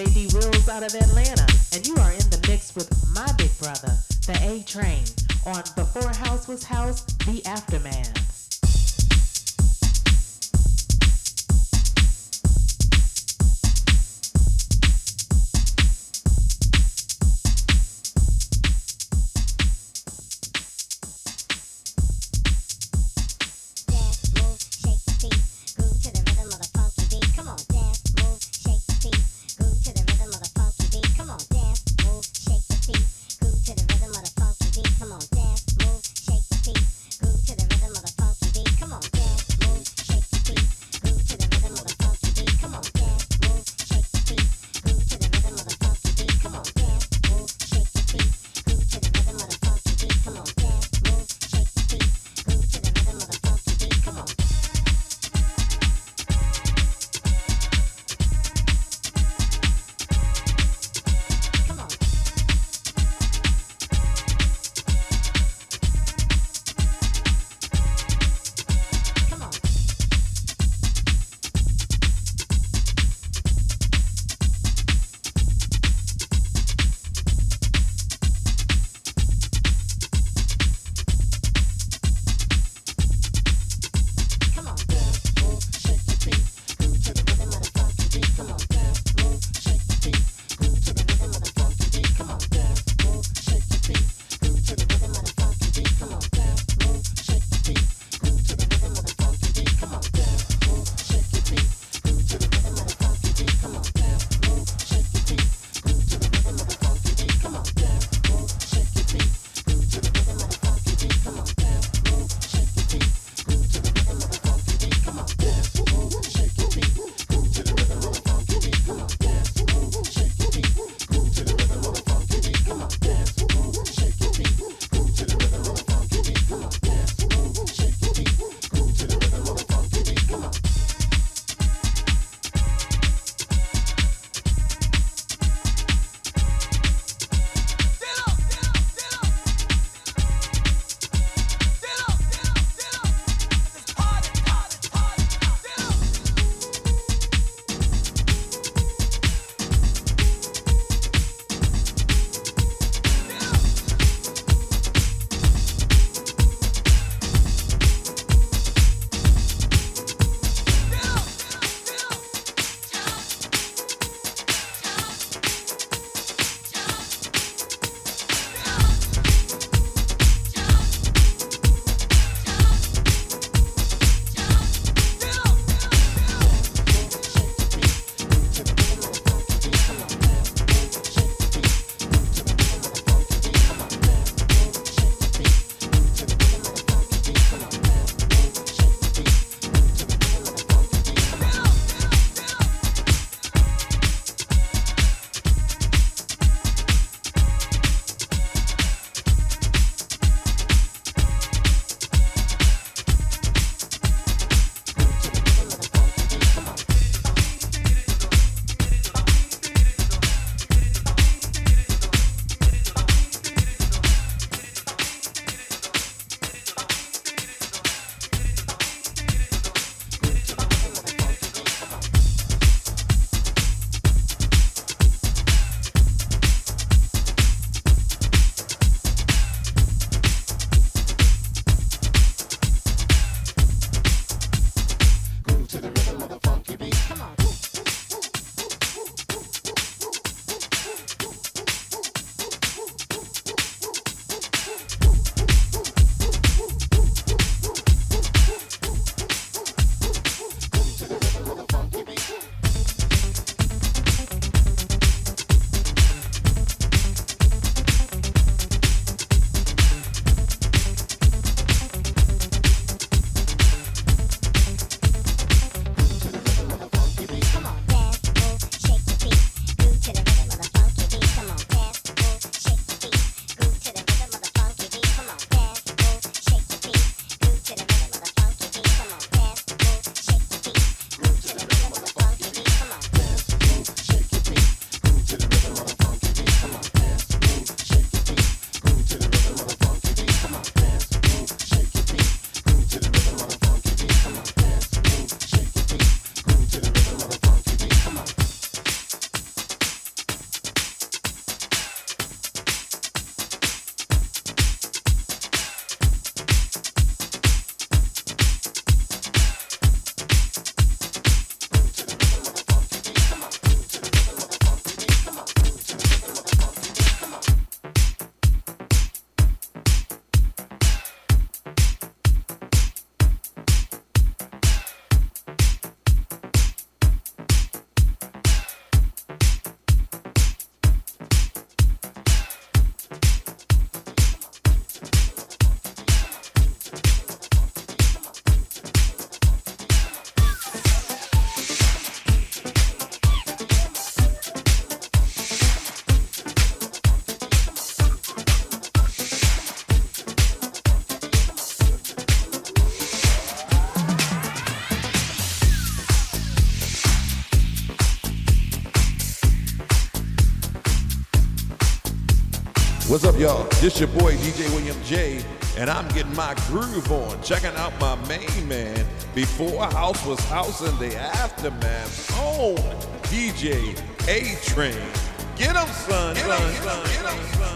DJ D Wills out of Atlanta, This your boy DJ William J, and I'm getting my groove on. Checking out my main man before house was house in the aftermath. On DJ A Train. Get 'em, son, son, son, son, son.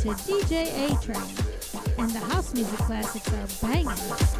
To DJ A Train, and the house music classics are banging.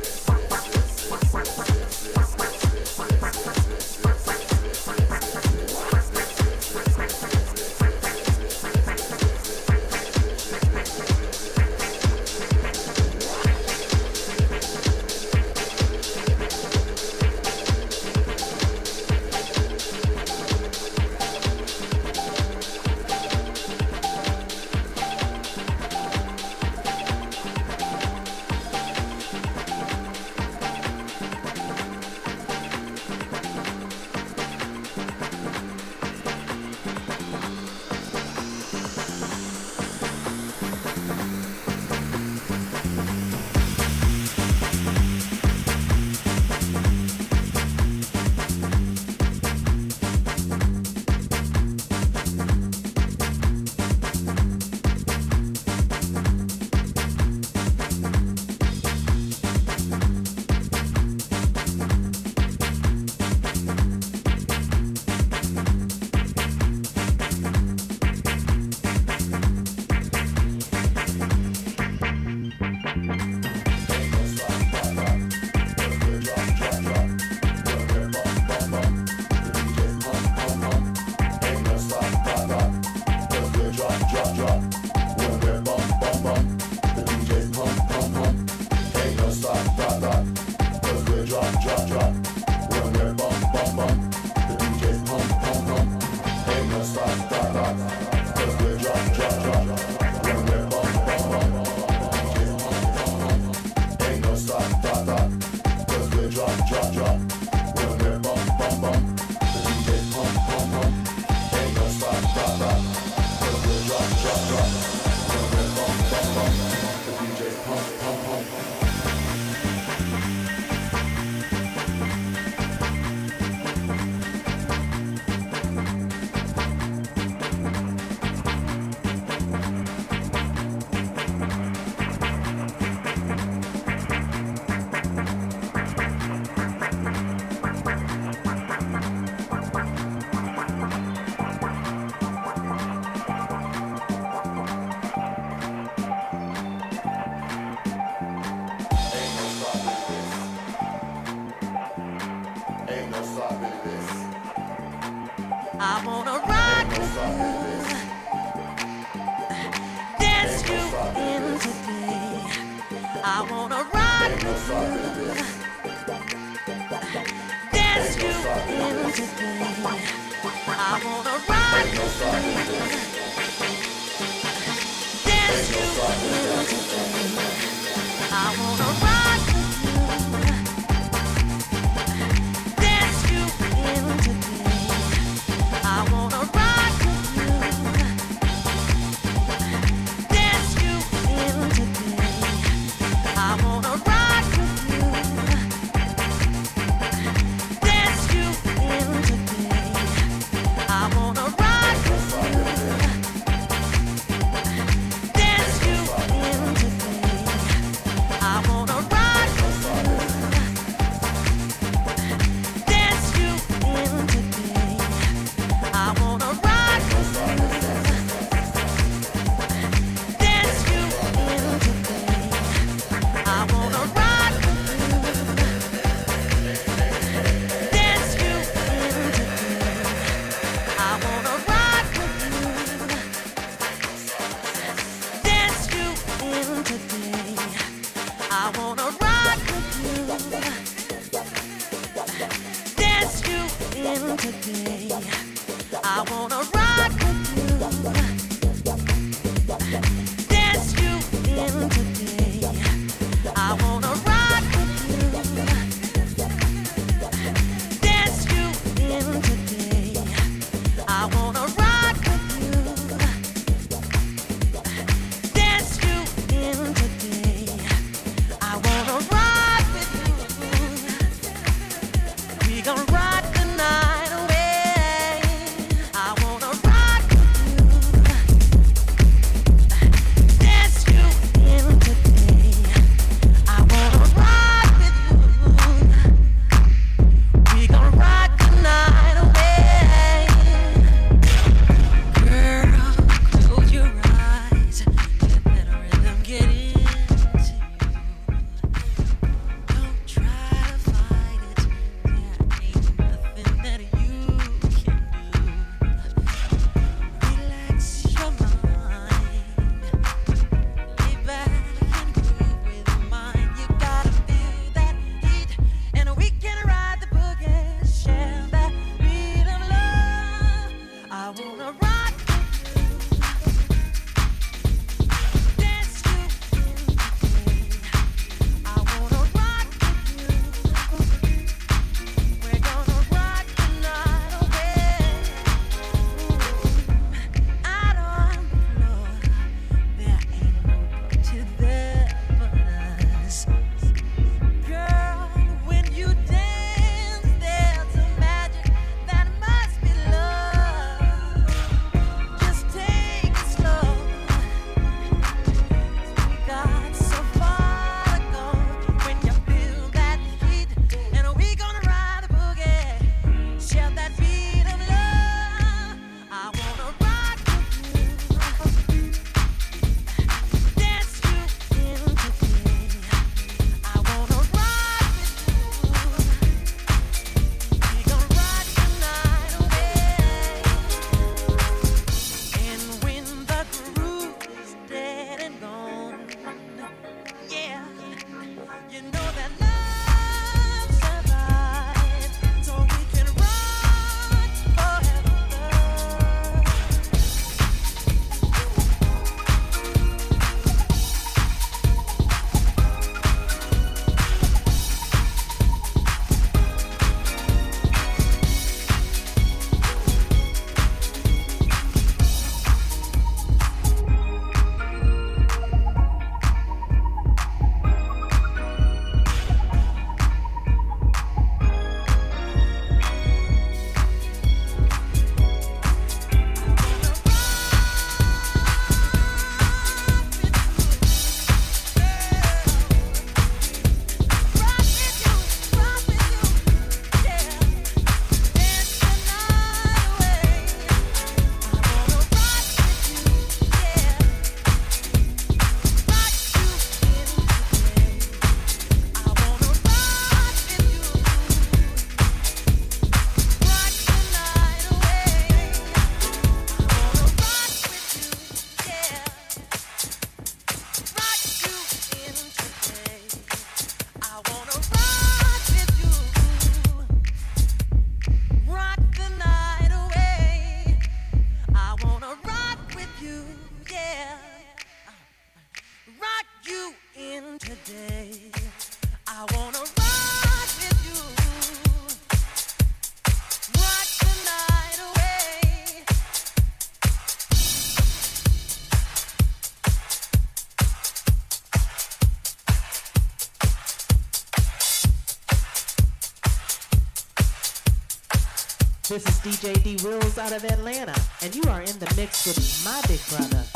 DJ D Wills out of Atlanta, and you are in the mix with my big brother.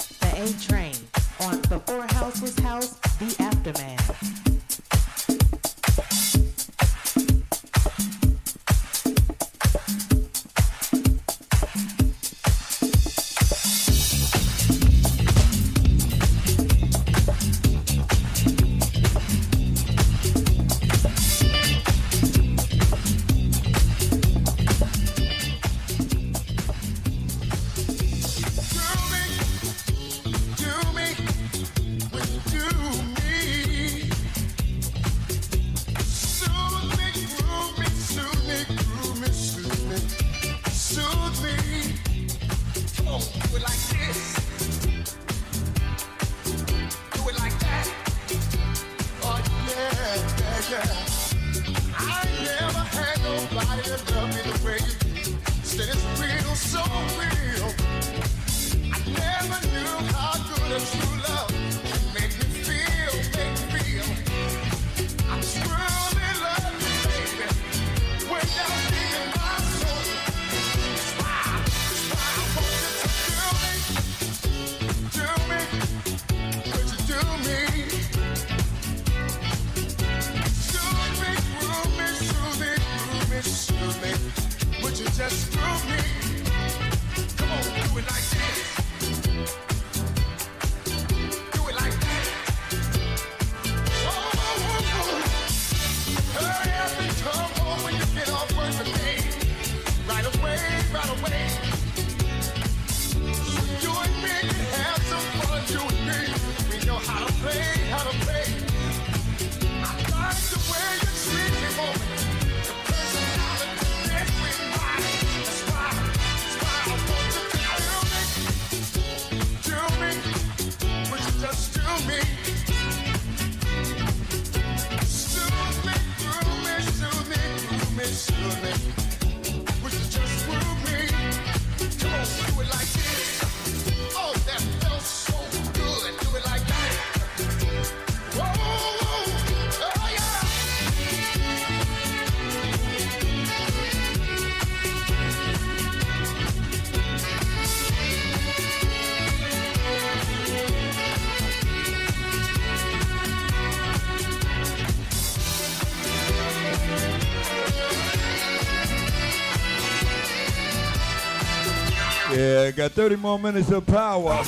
Got 30 more minutes of power.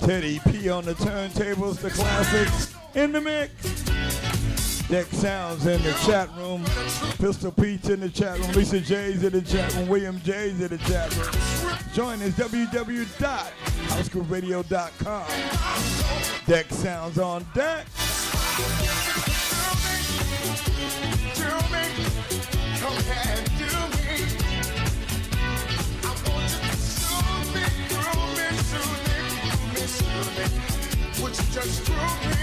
Teddy P on the turntables, the classics in the mix. Deck Sounds in the chat room. Pistol Peach in the chat room. Lisa J's in the chat room. William J's in the chat room. Join us www.housegrooveradio.com. Deck Sounds on deck. just prove me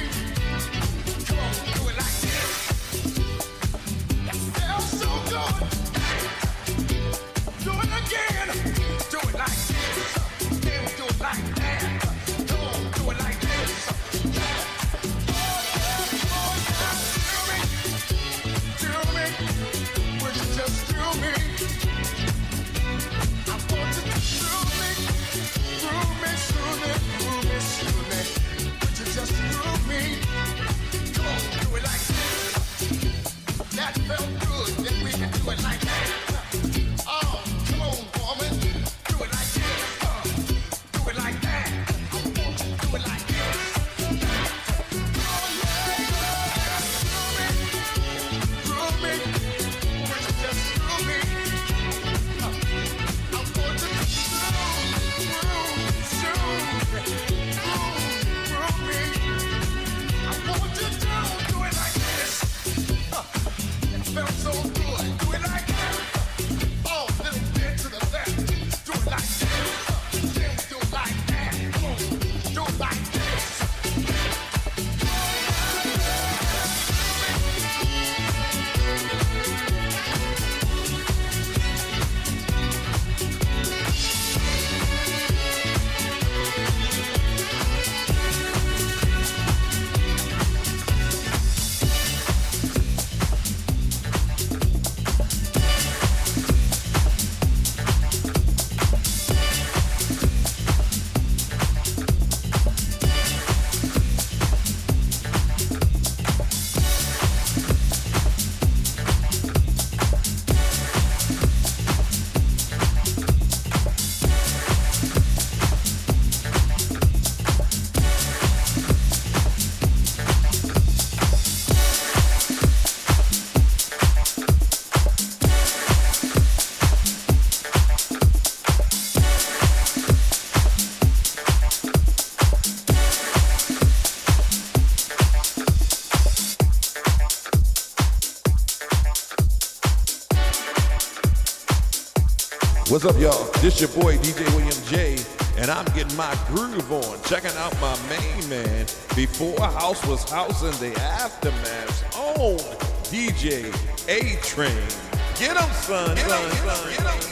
What's up, y'all? This your boy DJ William J, and I'm getting my groove on. Checking out my main man before house was house and the aftermath's own DJ A Train. Get 'em, son, son, son, son, son.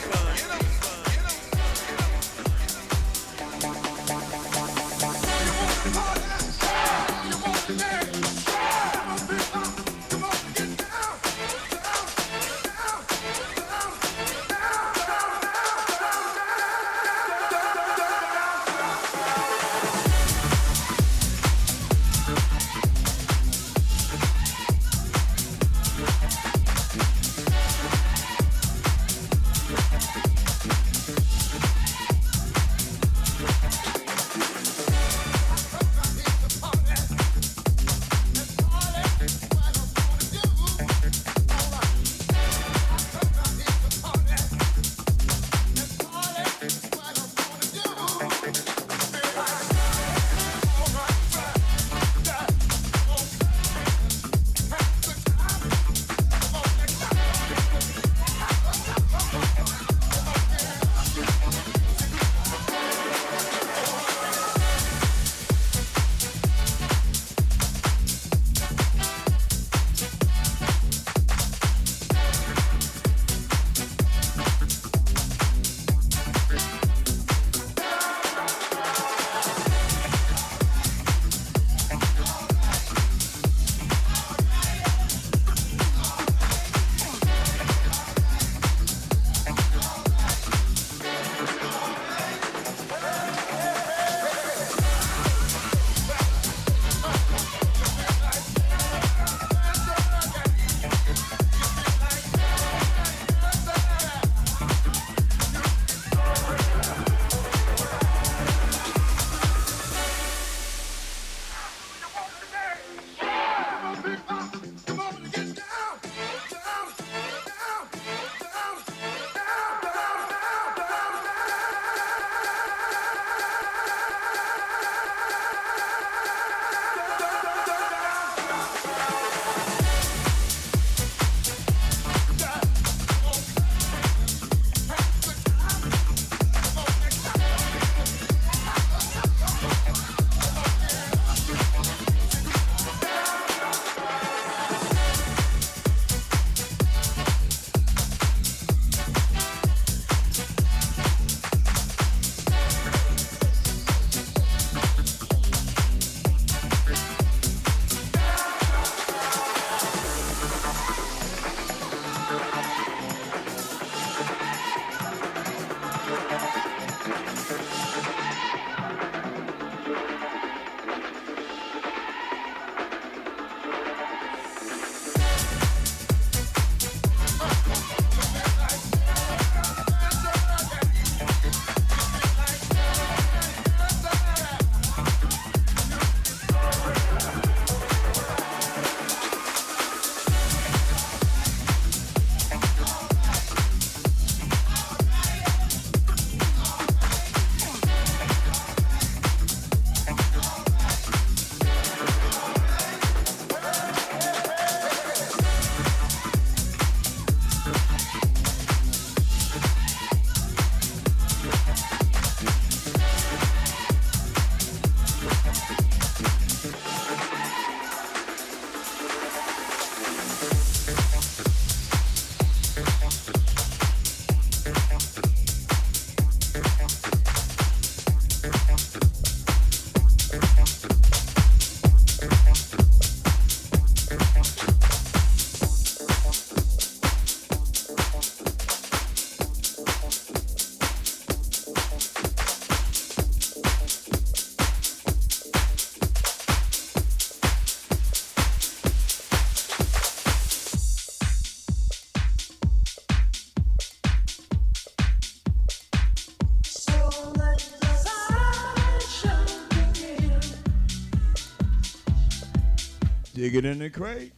Dig it in the crate.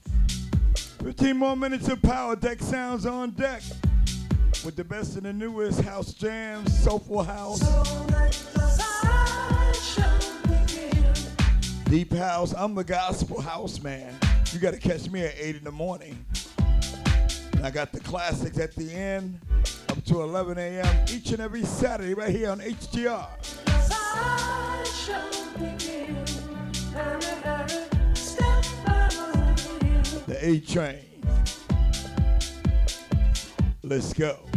15 more minutes of power deck sounds on deck. With the best and the newest house jams, soulful house, deep house. I'm the gospel house man. You got to catch me at 8 in the morning. And I got the classics at the end. I'm to 11 a.m. each and every Saturday right here on HTR. The A Train. Let's go.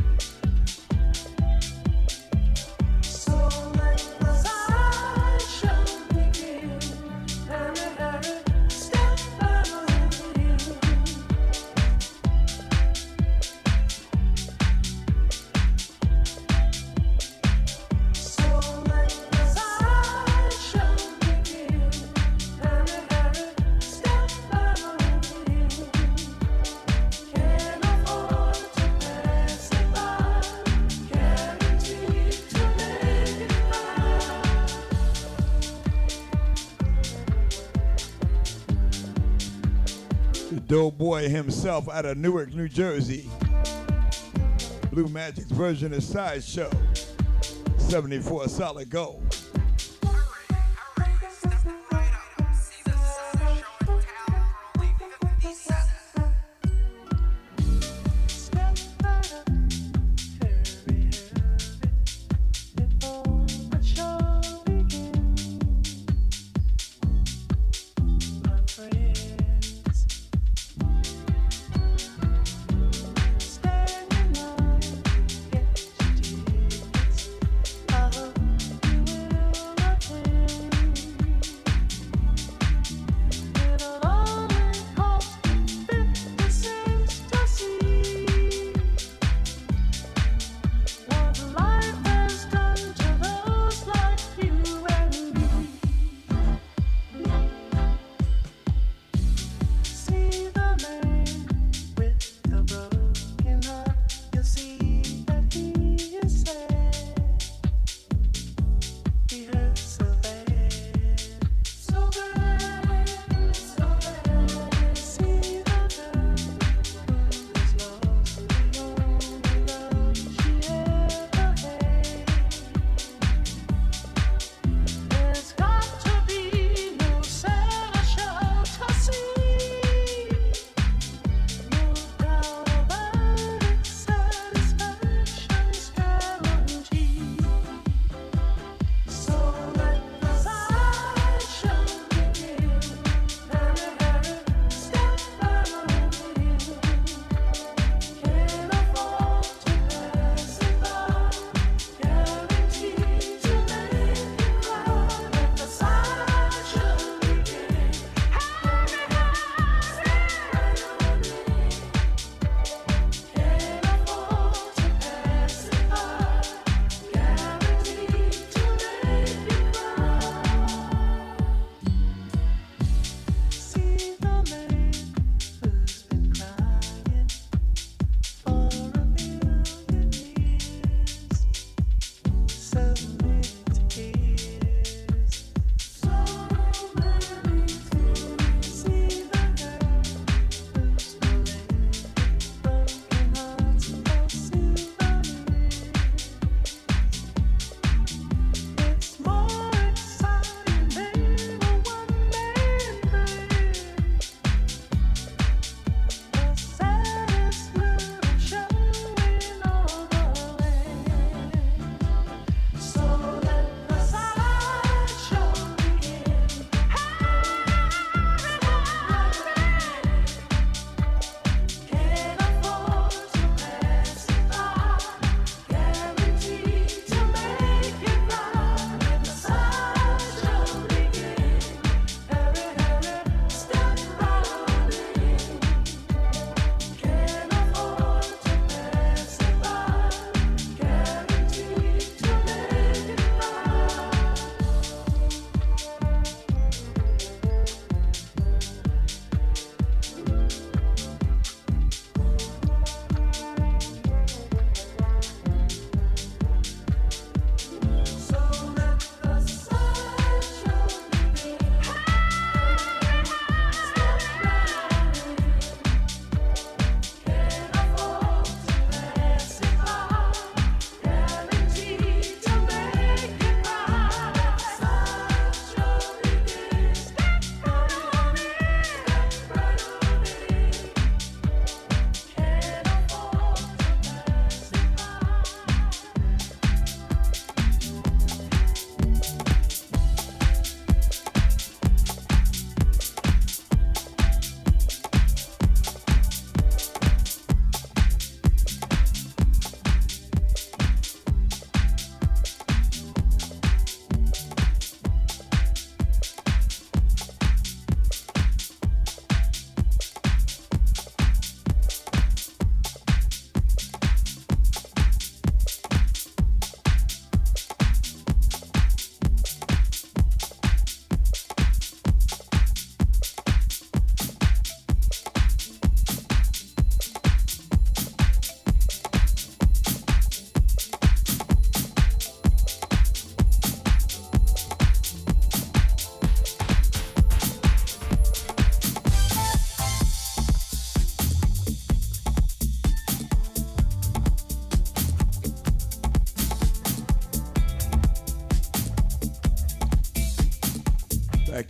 Himself out of Newark, New Jersey. Blue Magic's version of Sideshow. 74 solid gold.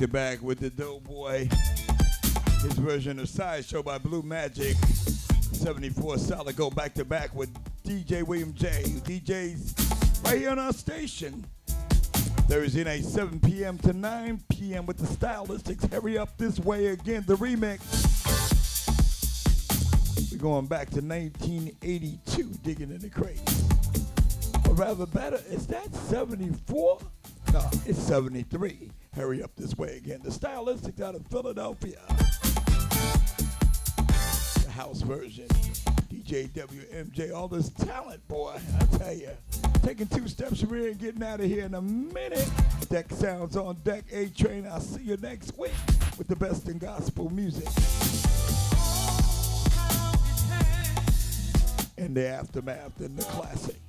Back back with the Doughboy. His version of Sideshow by Blue Magic. 74 solid go back to back with DJ William J. DJs right here on our station. Thursday night, 7 p.m. to 9 p.m. with the Stylistics. Hurry up this way again, the remix. We're going back to 1982, digging in the crates. Or rather, better, is that 74? No, it's 73. Hurry up this way again. The Stylistics out of Philadelphia. The house version. DJ WMJ, all this talent, boy. I tell you. Taking two steps from here and getting out of here in a minute. Deck sounds on deck. A train. I'll see you next week with the best in gospel music. And the aftermath and the classics.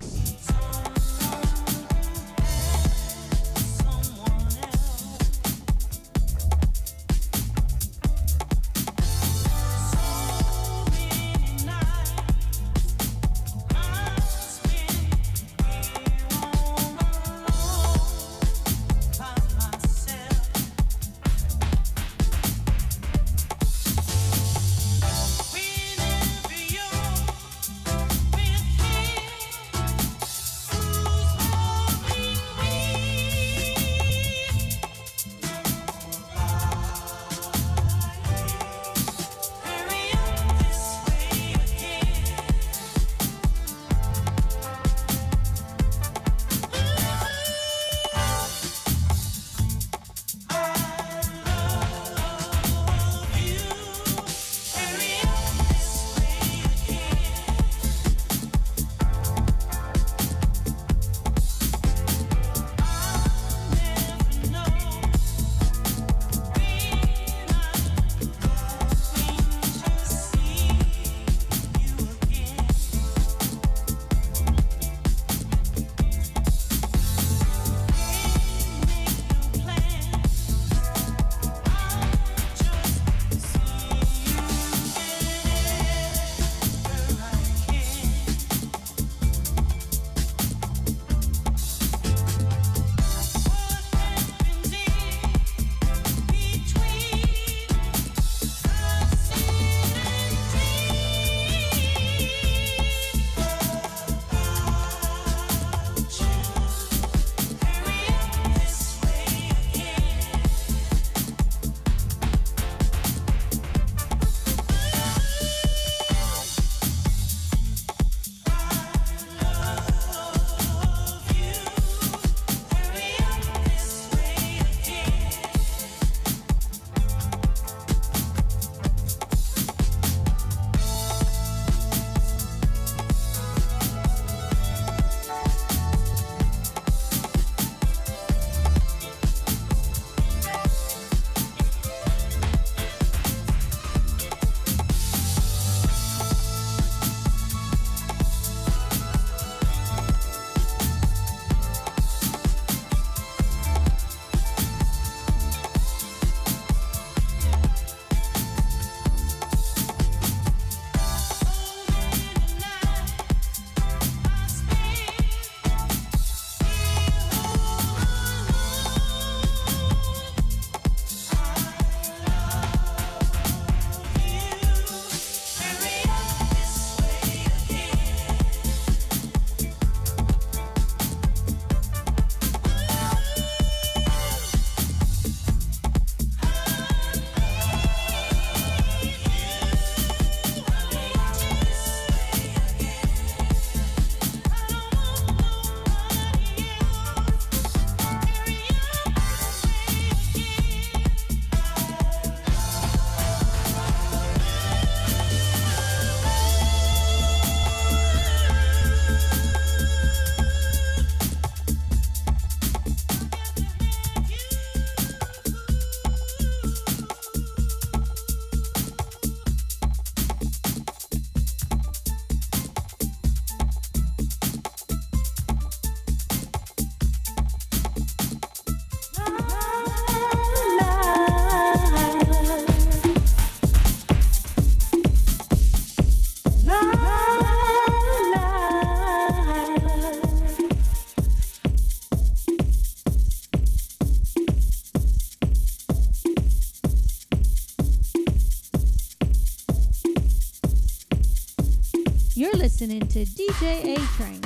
Listening to DJ A Train,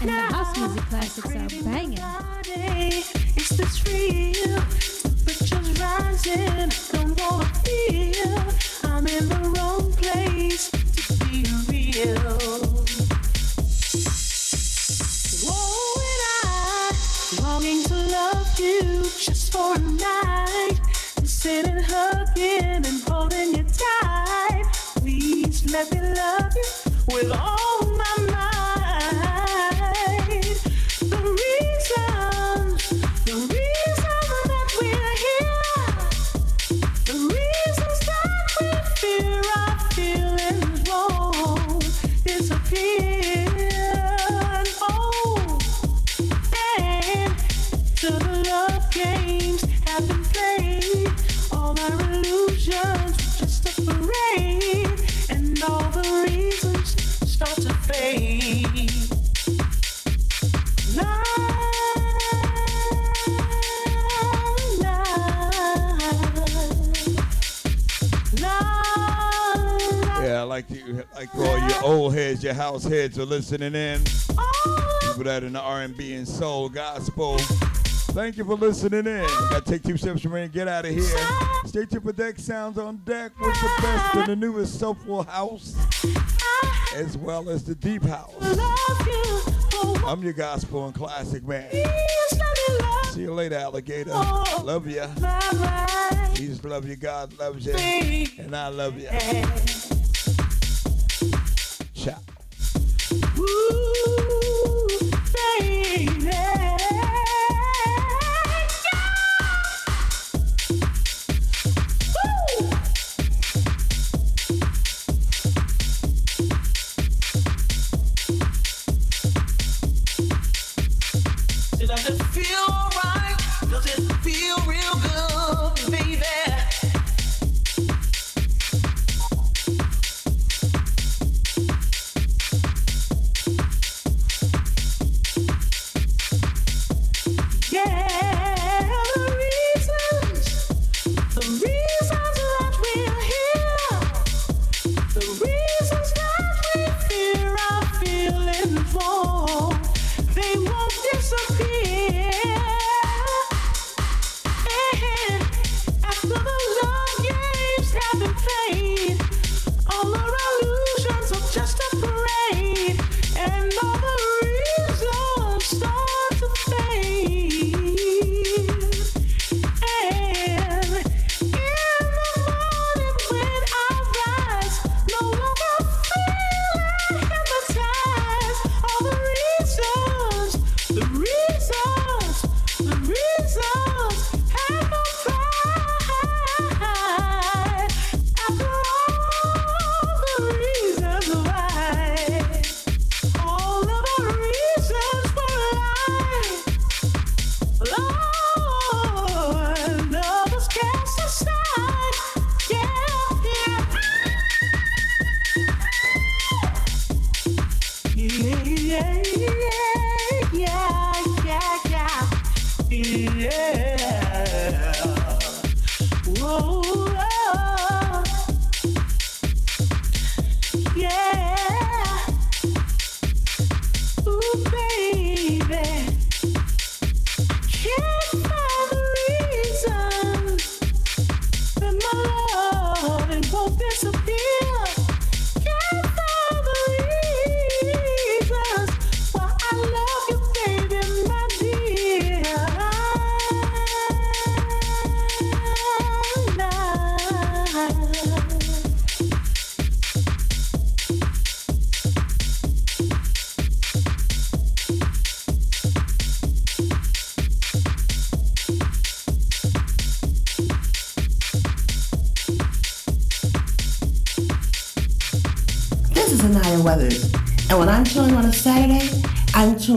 and the house music classics are banging. Real? Temperature's rising, heads, your house heads are listening in. People that in the R&B and soul gospel. Thank you for listening in. Gotta take two steps from here and get out of here. Stay tuned for Deck Sounds on deck with the best and the newest soulful house, as well as the deep house. I'm your gospel and classic man. See you later, alligator. Love ya. Jesus love you. God loves you. And I love you.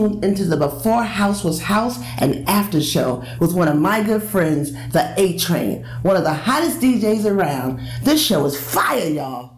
Tuned into the Before House Was House and After Show with one of my good friends, the A Train, one of the hottest DJs around. This show is fire, y'all.